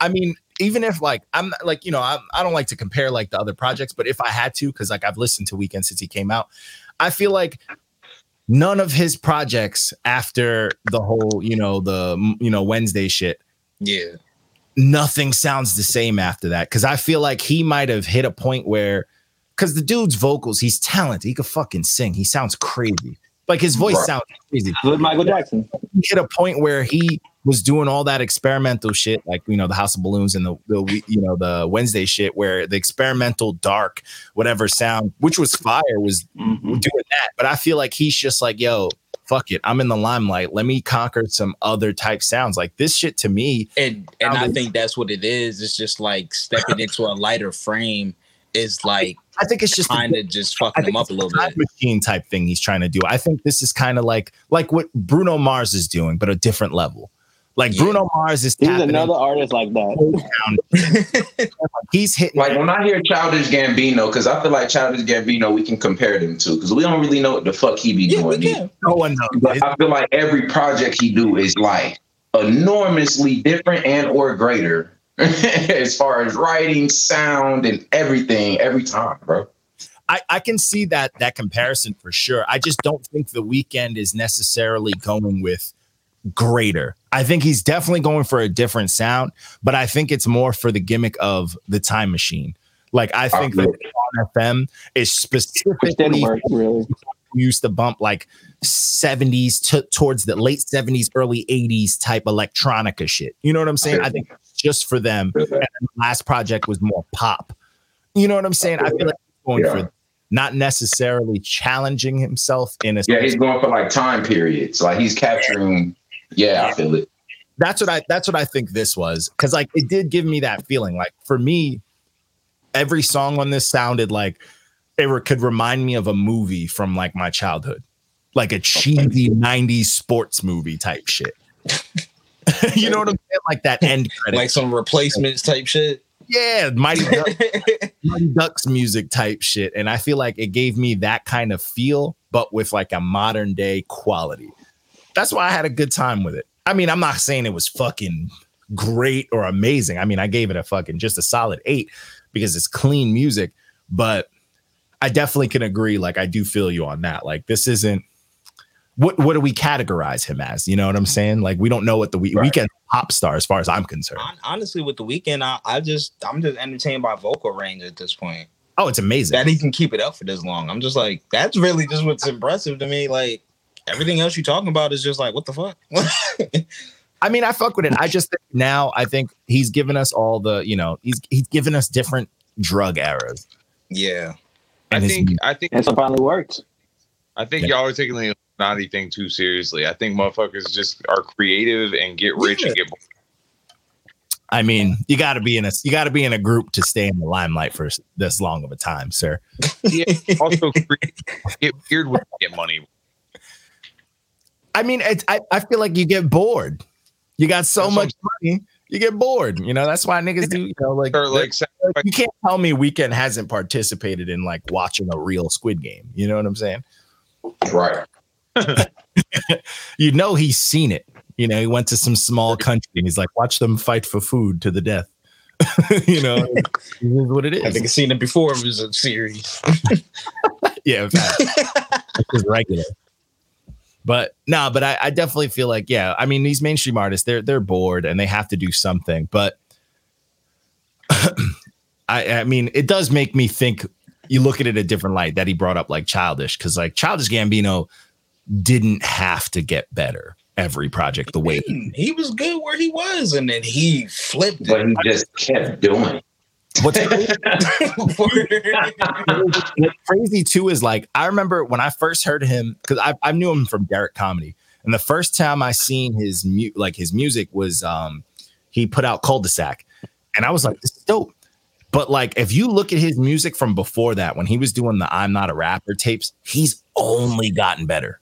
I mean, even if like I'm like you know I I don't like to compare like the other projects, but if I had to, because like I've listened to Weeknd since he came out, I feel like none of his projects after the whole you know the you know Wednesday shit, Yeah. nothing sounds the same after that. Because I feel like he might have hit a point where, because the dude's vocals, he's talented, he could fucking sing, he sounds crazy, like his voice Right. sounds crazy With Michael Jackson. he hit a point where he was doing all that experimental shit, like you know the House of Balloons and the, the you know the Wednesday shit, where the experimental dark whatever sound, which was fire, was Mhm. doing that. But I feel like he's just like, yo, fuck it, I'm in the limelight. Let me conquer some other type sounds. Like this shit to me, And and I Sounded- think that's what it is. It's just like stepping into a lighter frame is like I think it's just kind of just I fucking think them up a little bit. machine type thing he's trying to do. I think this is kind of like like what Bruno Mars is doing, but a different level. Like Yeah. Bruno Mars is He's another artist like that. he's hitting Like when I hear Childish Gambino, because I feel like Childish Gambino, we can compare them to, because we don't really know what the fuck he be Yeah, we doing. either. can. no one knows. But I feel like every project he do is like enormously different and or greater as far as writing, sound, and everything every time, bro. I, I can see that that comparison for sure. I just don't think the Weeknd is necessarily going with greater. I think he's definitely going for a different sound, but I think it's more for the gimmick of the time machine. Like I think that on FM is Which specifically work really. used to bump like 70s to, towards the late 70s, early 80s type electronica shit. You know what I'm saying? I think it's just for them. And the last project was more pop. You know what I'm saying? I feel like he's going Yeah. for not necessarily challenging himself in a Yeah, he's going for like time periods. Like he's capturing. Yeah, I feel it. that's what I that's what I think this was because like it did give me that feeling. Like for me, every song on this sounded like it re- could remind me of a movie from like my childhood, like a cheesy '90s sports movie type shit. you know what I'm saying? Like that end credit. like some replacements type shit. yeah, Mighty Ducks, Mighty Ducks music type shit, and I feel like it gave me that kind of feel, but with like a modern day quality. That's why I had a good time with it. I mean, I'm not saying it was fucking great or amazing. I mean, I gave it a fucking just a solid eight because it's clean music, but I definitely can agree. Like, I do feel you on that. Like, this isn't what what do we categorize him as? You know what I'm saying? Like, we don't know what the we- Right. Weeknd pop star as far as I'm concerned. Honestly, with the Weeknd, I, I just I'm just entertained by vocal range at this point. Oh, it's amazing. That he can keep it up for this long. I'm just like, that's really just what's impressive to me. Like everything else you're talking about is just like, what the fuck? I mean, I fuck with it. I just think now I think he's given us all the, you know, he's he's given us different drug eras. yeah. I And his think mu- I think And so finally worked. I think Yeah. y'all are taking the naughty thing too seriously. I think motherfuckers just are creative and get rich and get I mean, you got to be in a you got to be in a group to stay in the limelight for this long of a time, sir. yeah, also get weird when you get money. I mean, it's, I I feel like you get bored. You got so That's much money, you get bored. You know, that's why niggas do. You know, like, Or like you can't tell me Weeknd hasn't participated in like watching a real Squid Game. You know what I'm saying? Right. You know, he's seen it. You know, he went to some small country and he's like, watch them fight for food to the death. you know, it is what it I is. think I've seen it before. It was a series. yeah, it's just regular. But no, but I, I definitely feel like, yeah, I mean, these mainstream artists, they're they're bored and they have to do something. But I I mean, it does make me think you look at it a different light that he brought up like childish, because like childish Gambino didn't have to get better every project the way he He was good where he was, and then he flipped But it. he just kept doing. what's what's crazy too is like I remember when I first heard him because I, I knew him from Derrick Comedy, and the first time I seen his mu- like his music was um he put out Cul-de-sac, and I was like, this is dope. But like if you look at his music from before that, when he was doing the I'm Not a Rapper tapes, he's only gotten better.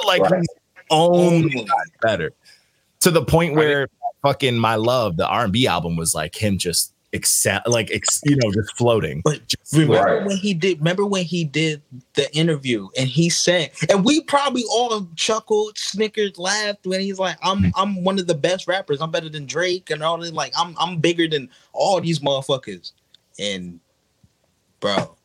like Right. only gotten better to the point where fucking My Love, the R&B album was like him just excel, like ex, you know, just floating. But Just Remember Right. when he did? Remember when he did the interview and he said, and we probably all chuckled, snickered, laughed when he's like, "I'm mm. I'm one of the best rappers. I'm better than Drake and all that. Like I'm I'm bigger than all these motherfuckers." And bro,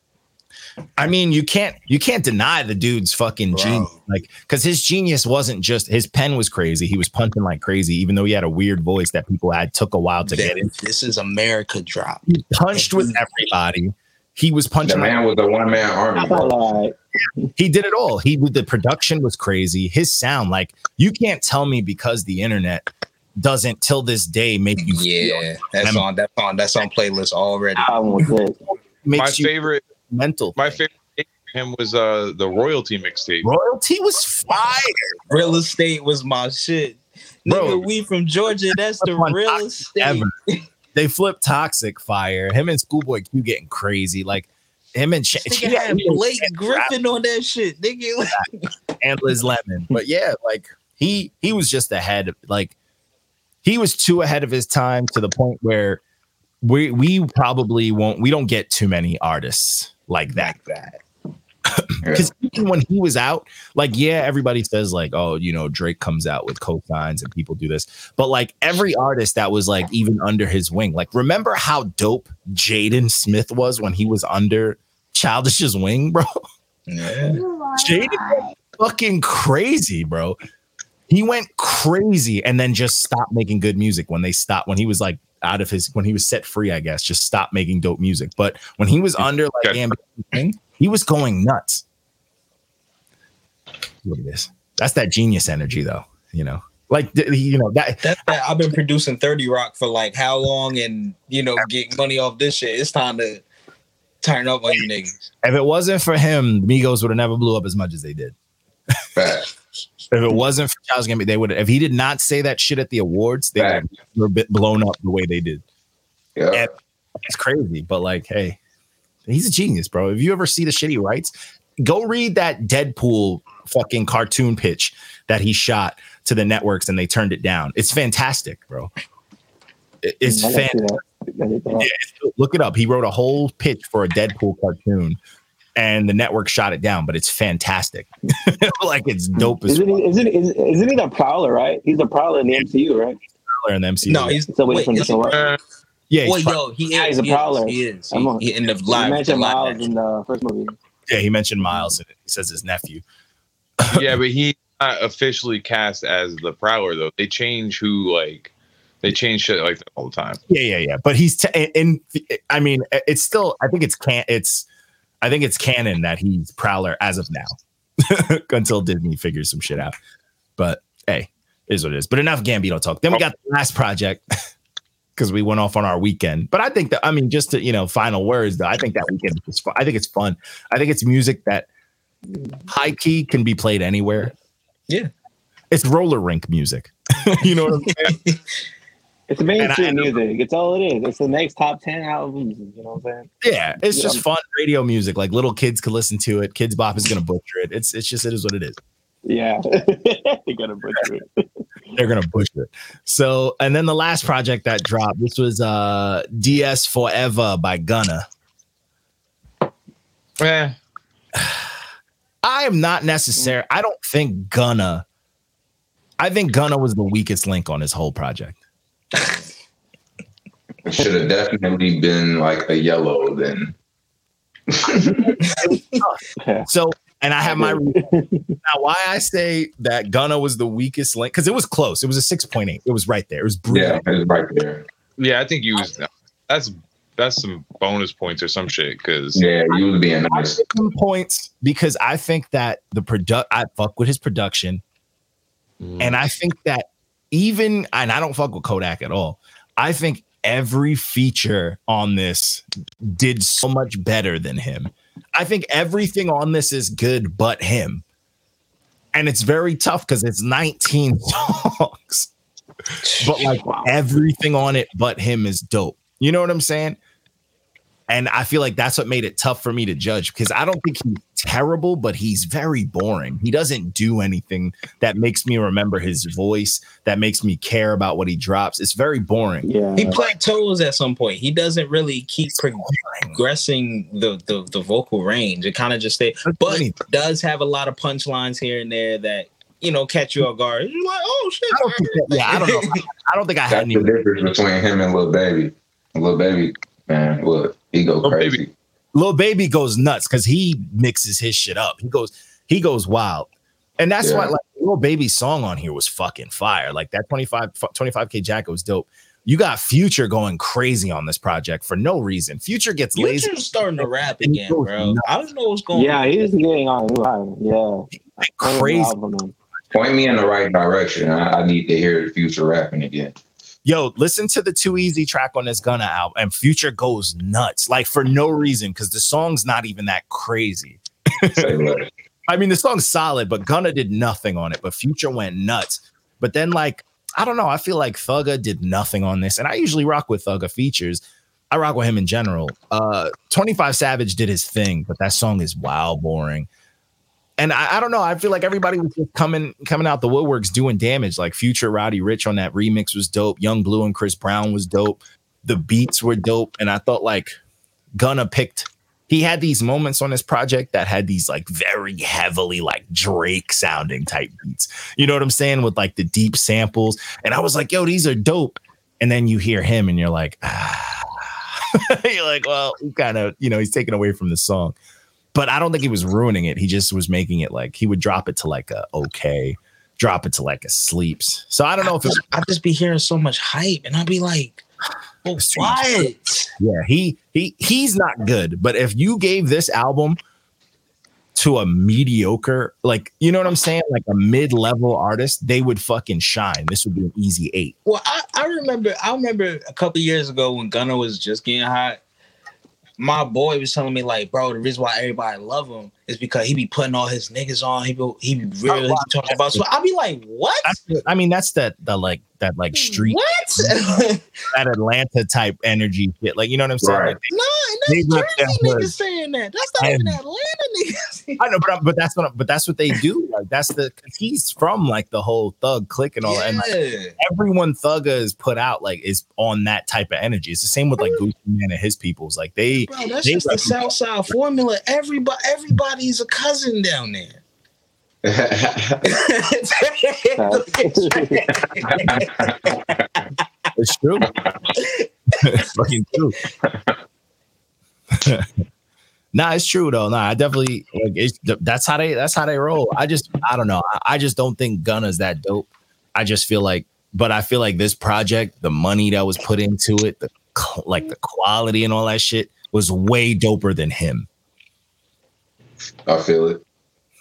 I mean, you can't you can't deny the dude's fucking Bro. genius, like because his genius wasn't just his pen was crazy. He was punching like crazy, even though he had a weird voice that people had took a while to th- get in. this is America drop. He punched with everybody. He was The punching. Like, man was a one man army, he did it all. He the production was crazy. His sound, like you can't tell me because the internet doesn't till this day make you feel Yeah, that's on that's on that's on playlist already. album was it. makes My you favorite, mental. my favorite thing for him was uh the royalty mixtape. royalty was fire. Real estate was my shit. Bro. Nigga, we from Georgia. That's the real estate. ever. They flipped toxic fire. Him and Schoolboy Q getting crazy. Like him and Ch- Nigga had Blake Griffin on that shit. Nigga, and Liz Lemon. But yeah, like he he was just ahead. Of, Like he was too ahead of his time to the point where we we probably won't. We don't get too many artists like that. like that. Because even when he was out, like, yeah, everybody says, like, oh, you know, Drake comes out with cosigns and people do this. But like every artist that was like even under his wing, like, remember how dope Jaden Smith was when he was under Childish's wing, bro? Yeah. Jaden fucking crazy, bro. He went crazy and then just stopped making good music when they stopped when he was like out of his when he was set free, I guess, just stopped making dope music. But when he was under like Okay. ambient thing, he was going nuts. What it is. That's that genius energy though, you know. Like you know, that That's that. I've been producing 30 Rock for like how long and you know, getting money off this shit. It's time to turn up on you niggas. if it wasn't for him, Migos would have never blew up as much as they did. If it wasn't for Childish Gambino, they would. If he did not say that shit at the awards, they would have never been blown up the way they did. Yeah. And it's crazy, but like, hey, he's a genius, bro. If you ever see the shit he writes, go read that Deadpool fucking cartoon pitch that he shot to the networks and they turned it down. It's fantastic, bro. It's I gotta fan. see that. I gotta see that. Yeah, look it up. He wrote a whole pitch for a Deadpool cartoon, and the network shot it down. But it's fantastic. like it's hmm. dope as Isn't he, isn't, isn't, isn't he the Prowler, right? He's the Prowler in the MCU, right? Prowler in the MCU. No, he's So wait, wait, from the is he- show, right? Yeah, he's Wait, Prowler. yo, he Yeah, is. he's a he is, prowler. He is. He, a- he- in the You live. mentioned the live Miles action. in the first movie. yeah. He mentioned Miles in it. He says his nephew. yeah, but he's not officially cast as the Prowler though. They change who like they change shit like that all the time. Yeah, yeah, yeah. But he's t- in. I mean, it's still. I think it's can. It's. I think it's canon that he's Prowler as of now, until Disney figures some shit out. But hey, it is what it is. But enough Gambino talk. Then we got the last project because we went off on our Weeknd. But I think that I mean, just to you know, final words. Though I think that Weeknd was fun. I think it's fun. I think it's music that high key can be played anywhere. Yeah. It's roller rink music. you know what I'm saying? It's mainstream music. It's all it is. It's the next top ten albums. You know what I'm saying? Yeah, it's just fun radio music. Like little kids could listen to it. Kidz Bop is gonna butcher it. It's it's just it is what it is. Yeah, they gotta butcher it. They're gonna butcher it. So and then the last project that dropped, this was uh DS Forever by Gunna. Eh, I am not necessary. I don't think Gunna. I think Gunna was the weakest link on his whole project. It should have definitely been like a yellow then. So and I have my now why I say that Gunna was the weakest link because it was close. It was a six point eight. It was right there. It was brutal. Yeah, it was right there. yeah, I think you was. That's that's some bonus points or some shit. Because Yeah, you was being I nice. give him points because I think that the product I fuck with his production, and I think that even and I don't fuck with Kodak at all. I think every feature on this did so much better than him. I think everything on this is good but him. And it's very tough because it's 19 songs. But like Wow. everything on it but him is dope. You know what I'm saying? And I feel like that's what made it tough for me to judge because I don't think he's terrible, but he's very boring. He doesn't do anything that makes me remember his voice, that makes me care about what he drops. It's very boring. Yeah. He plateaus at some point. He doesn't really keep progressing the the, the vocal range. It kind of just stay, but he does have a lot of punchlines here and there that you know catch you off guard. You're like, oh shit. I don't think that- yeah, I don't know. I don't think I had That's any. the difference between him and Lil Baby. Lil Baby, man, look, he go Lil crazy. Baby. Lil Baby goes nuts because he mixes his shit up. He goes, he goes wild. And that's why Yeah. like Lil Baby's song on here was fucking fire. Like that 25 25k jacket was dope. You got Future going crazy on this project for no reason. Future gets lazy. Future's starting to rap again, bro. nuts. I don't know what's going Yeah, on. he's getting on. Yeah. like Crazy. crazy. Album, man. Point me in the right direction. I, I need to hear the future rapping again. Yo, listen to the Too Easy track on this Gunna album, and Future goes nuts, like for no reason, because the song's not even that crazy. I mean, the song's solid, but Gunna did nothing on it. But Future went nuts. But then, like, I don't know. I feel like Thugga did nothing on this, and I usually rock with Thugga features. I rock with him in general. Uh, Twenty Five Savage did his thing, but that song is wild boring. And I, I don't know. I feel like everybody was just coming coming out the woodworks doing damage. Like Future, Roddy Ricch on that remix was dope. Yung Bleu and Chris Brown was dope. The beats were dope, and I thought like Gunna picked. He had these moments on this project that had these like very heavily like Drake sounding type beats. You know what I'm saying? With like the deep samples. And I was like, yo, these are dope. And then you hear him and you're like, ah. you're like, well, kind of, you know, he's taken away from the song. But I don't think he was ruining it. He just was making it like he would drop it to like a okay, drop it to like a sleeps. So I don't know if it I just be hearing so much hype, and I'd be like, oh, what? Yeah, he he he's not good. But if you gave this album to a mediocre, like you know what I'm saying, like a mid-level artist, they would fucking shine. This would be an easy eight. Well, I, I remember I remember a couple years ago when Gunna was just getting hot. My boy was telling me like, bro, the reason why everybody love him is because he be putting all his niggas on. He be he be really Oh, wow. talking about. So I'll be like, what? The- I mean, that's that the like that like street What? that Atlanta type energy shit. Like you know what I'm saying? Right. Like, no, They that's Jersey them niggas hood. saying that. That's not even Atlanta niggas. I know, but but that's what but that's what they do. Like that's the 'cause he's from like the whole thug click and all that. And like, everyone Thugga is put out like is on that type of energy. It's the same with like Gucci Mane and his peoples. Like they Bro, that's they just the rep- South Side formula. Everybody, everybody's a cousin down there. It's true. it's fucking true. nah, it's true though. Nah, I definitely like it's that's how they that's how they roll. I just I don't know. I, I just don't think Gunna's that dope. I just feel like, but I feel like this project, the money that was put into it, the like the quality and all that shit was way doper than him. I feel it.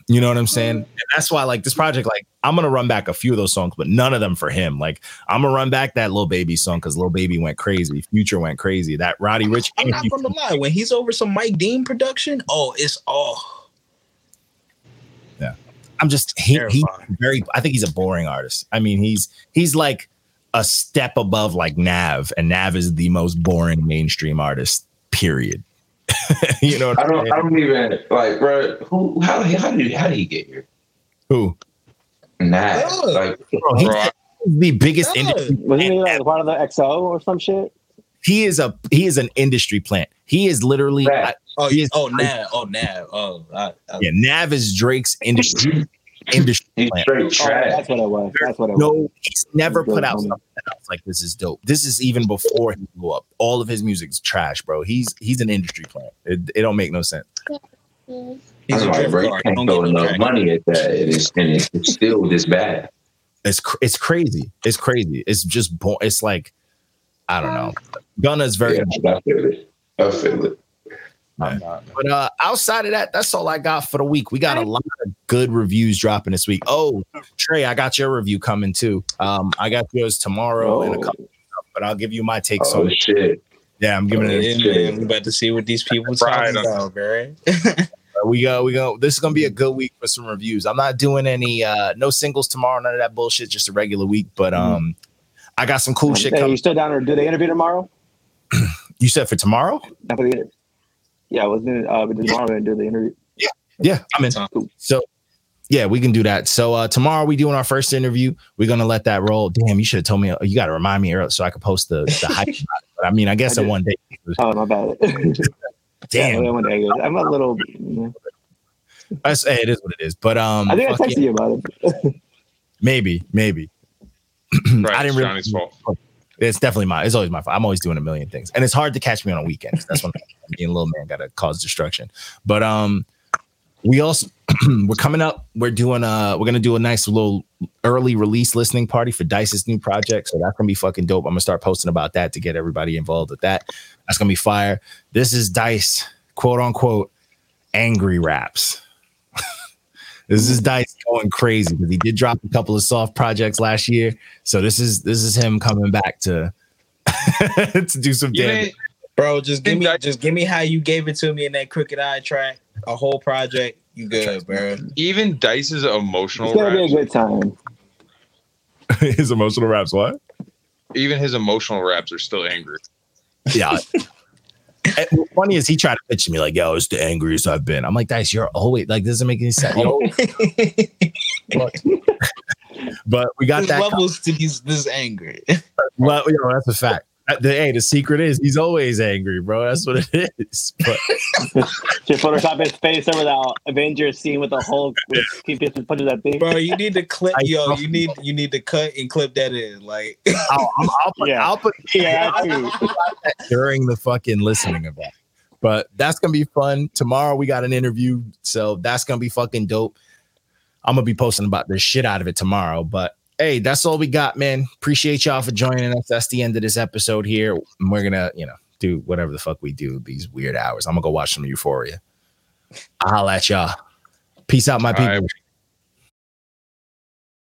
You know what I'm saying? Mm-hmm. And that's why, like, this project, like, I'm gonna run back a few of those songs, but none of them for him. Like, I'm gonna run back that Lil Baby song because Lil Baby went crazy, future went crazy. That Roddy Ricch, I'm not gonna lie. When he's over some Mike Dean production, oh, it's oh Yeah, I'm just he, he's very. I think he's a boring artist. I mean, he's he's like a step above like Nav, and Nav is the most boring mainstream artist. Period. you know what I I'm don't. saying? I don't even like, bro. Who? How? How did? How did he get here? Who? Nah. Yeah. Like, Bro, he's Bro, the biggest Yeah. industry Was he like part of the XO or some shit? he is a he is an industry plant. He is literally Fact. oh He is- oh Nav oh Nav oh I, I, yeah. Nav is Drake's industry industry he's plant. straight Oh, that's what it was. That's what it was. No, he's never put out Good. something that I was like, "This is dope." This is even before he blew up. All of his music's trash, bro. He's he's an industry plant. It, it don't make no sense. He's I'm a like, drift bro, you car. can't throw enough track. money at that, and it's, and it's it's still this bad. It's cr- it's crazy. It's crazy. It's just bo- it's like I don't know. Gunna's very, Yeah, I feel it. I feel it. But uh, outside of that, that's all I got for the week. We got a lot of good reviews dropping this week. Oh, Trey, I got your review coming too. Um, I got yours tomorrow and a Oh. couple, but I'll give you my takes Oh on. it. shit! Yeah, I'm giving it. A, Yeah, man, we about to see what these people Right talking about, bro. we go, we go. This is gonna be a good week for some reviews. I'm not doing any uh no singles tomorrow, none of that bullshit. Just a regular week, but um, I got some cool shit Hey, you still down there? Do they interview tomorrow? You said for tomorrow? Not for the- Yeah, I was gonna uh, tomorrow gonna do the interview. Yeah, yeah, I'm in. Time. So yeah, we can do that. So uh tomorrow we doing our first interview. We're gonna let that roll. Damn, you should have told me. You got to remind me earlier so I could post the the hype. But I mean, I guess I in did. one day. Oh, my bad. Damn, Yeah, one day I go- I'm a little. yeah. That's, hey, it is what it is. But um, I think I fuck texted yeah, you about it. maybe, maybe. Right, I didn't really. Johnny's fault. It's definitely my. It's always my fault. I'm always doing a million things, and it's hard to catch me on a weekend. That's when me and little man got to cause destruction. But um, we also we're coming up. We're doing uh, we're gonna do a nice little early release listening party for Dice's new project. So that's gonna be fucking dope. I'm gonna start posting about that to get everybody involved with that. That's gonna be fire. This is Dice, quote unquote, angry raps. This is Dice going crazy because he did drop a couple of soft projects last year. So this is this is him coming back to to do some You damage. Bro, just give me just give me how you gave it to me in that crooked eye track, a whole project. You good, bro? even Dice's emotional It's gonna be a good time. His emotional raps. What? even his emotional raps are still angry. Yeah. And what's funny is he tried to pitch me like, "Yo, it's the angriest I've been." I'm like, "Dice, you're always like, this doesn't make any sense." Always- but we got There's that. levels to these this angry. Well, you know, that's a fact. The, hey, the secret is he's always angry, bro. That's what it is. But Just Photoshop his face over that Avengers scene with the Hulk with keep just punches that thing. Bro, you need to clip I- yo, you need you need to cut and clip that in. Like I'll, I'll, I'll put, Yeah. I'll put Yeah, I too. during the fucking listening of that. But that's gonna be fun. Tomorrow we got an interview, so that's gonna be fucking dope. I'm gonna be posting about the shit out of it tomorrow. But hey, that's all we got, man. Appreciate y'all for joining us. That's the end of this episode here. And We're gonna, you know, do whatever the fuck we do these weird hours. I'm gonna go watch some Euphoria. I'll holla at y'all. Peace out, my All people. right,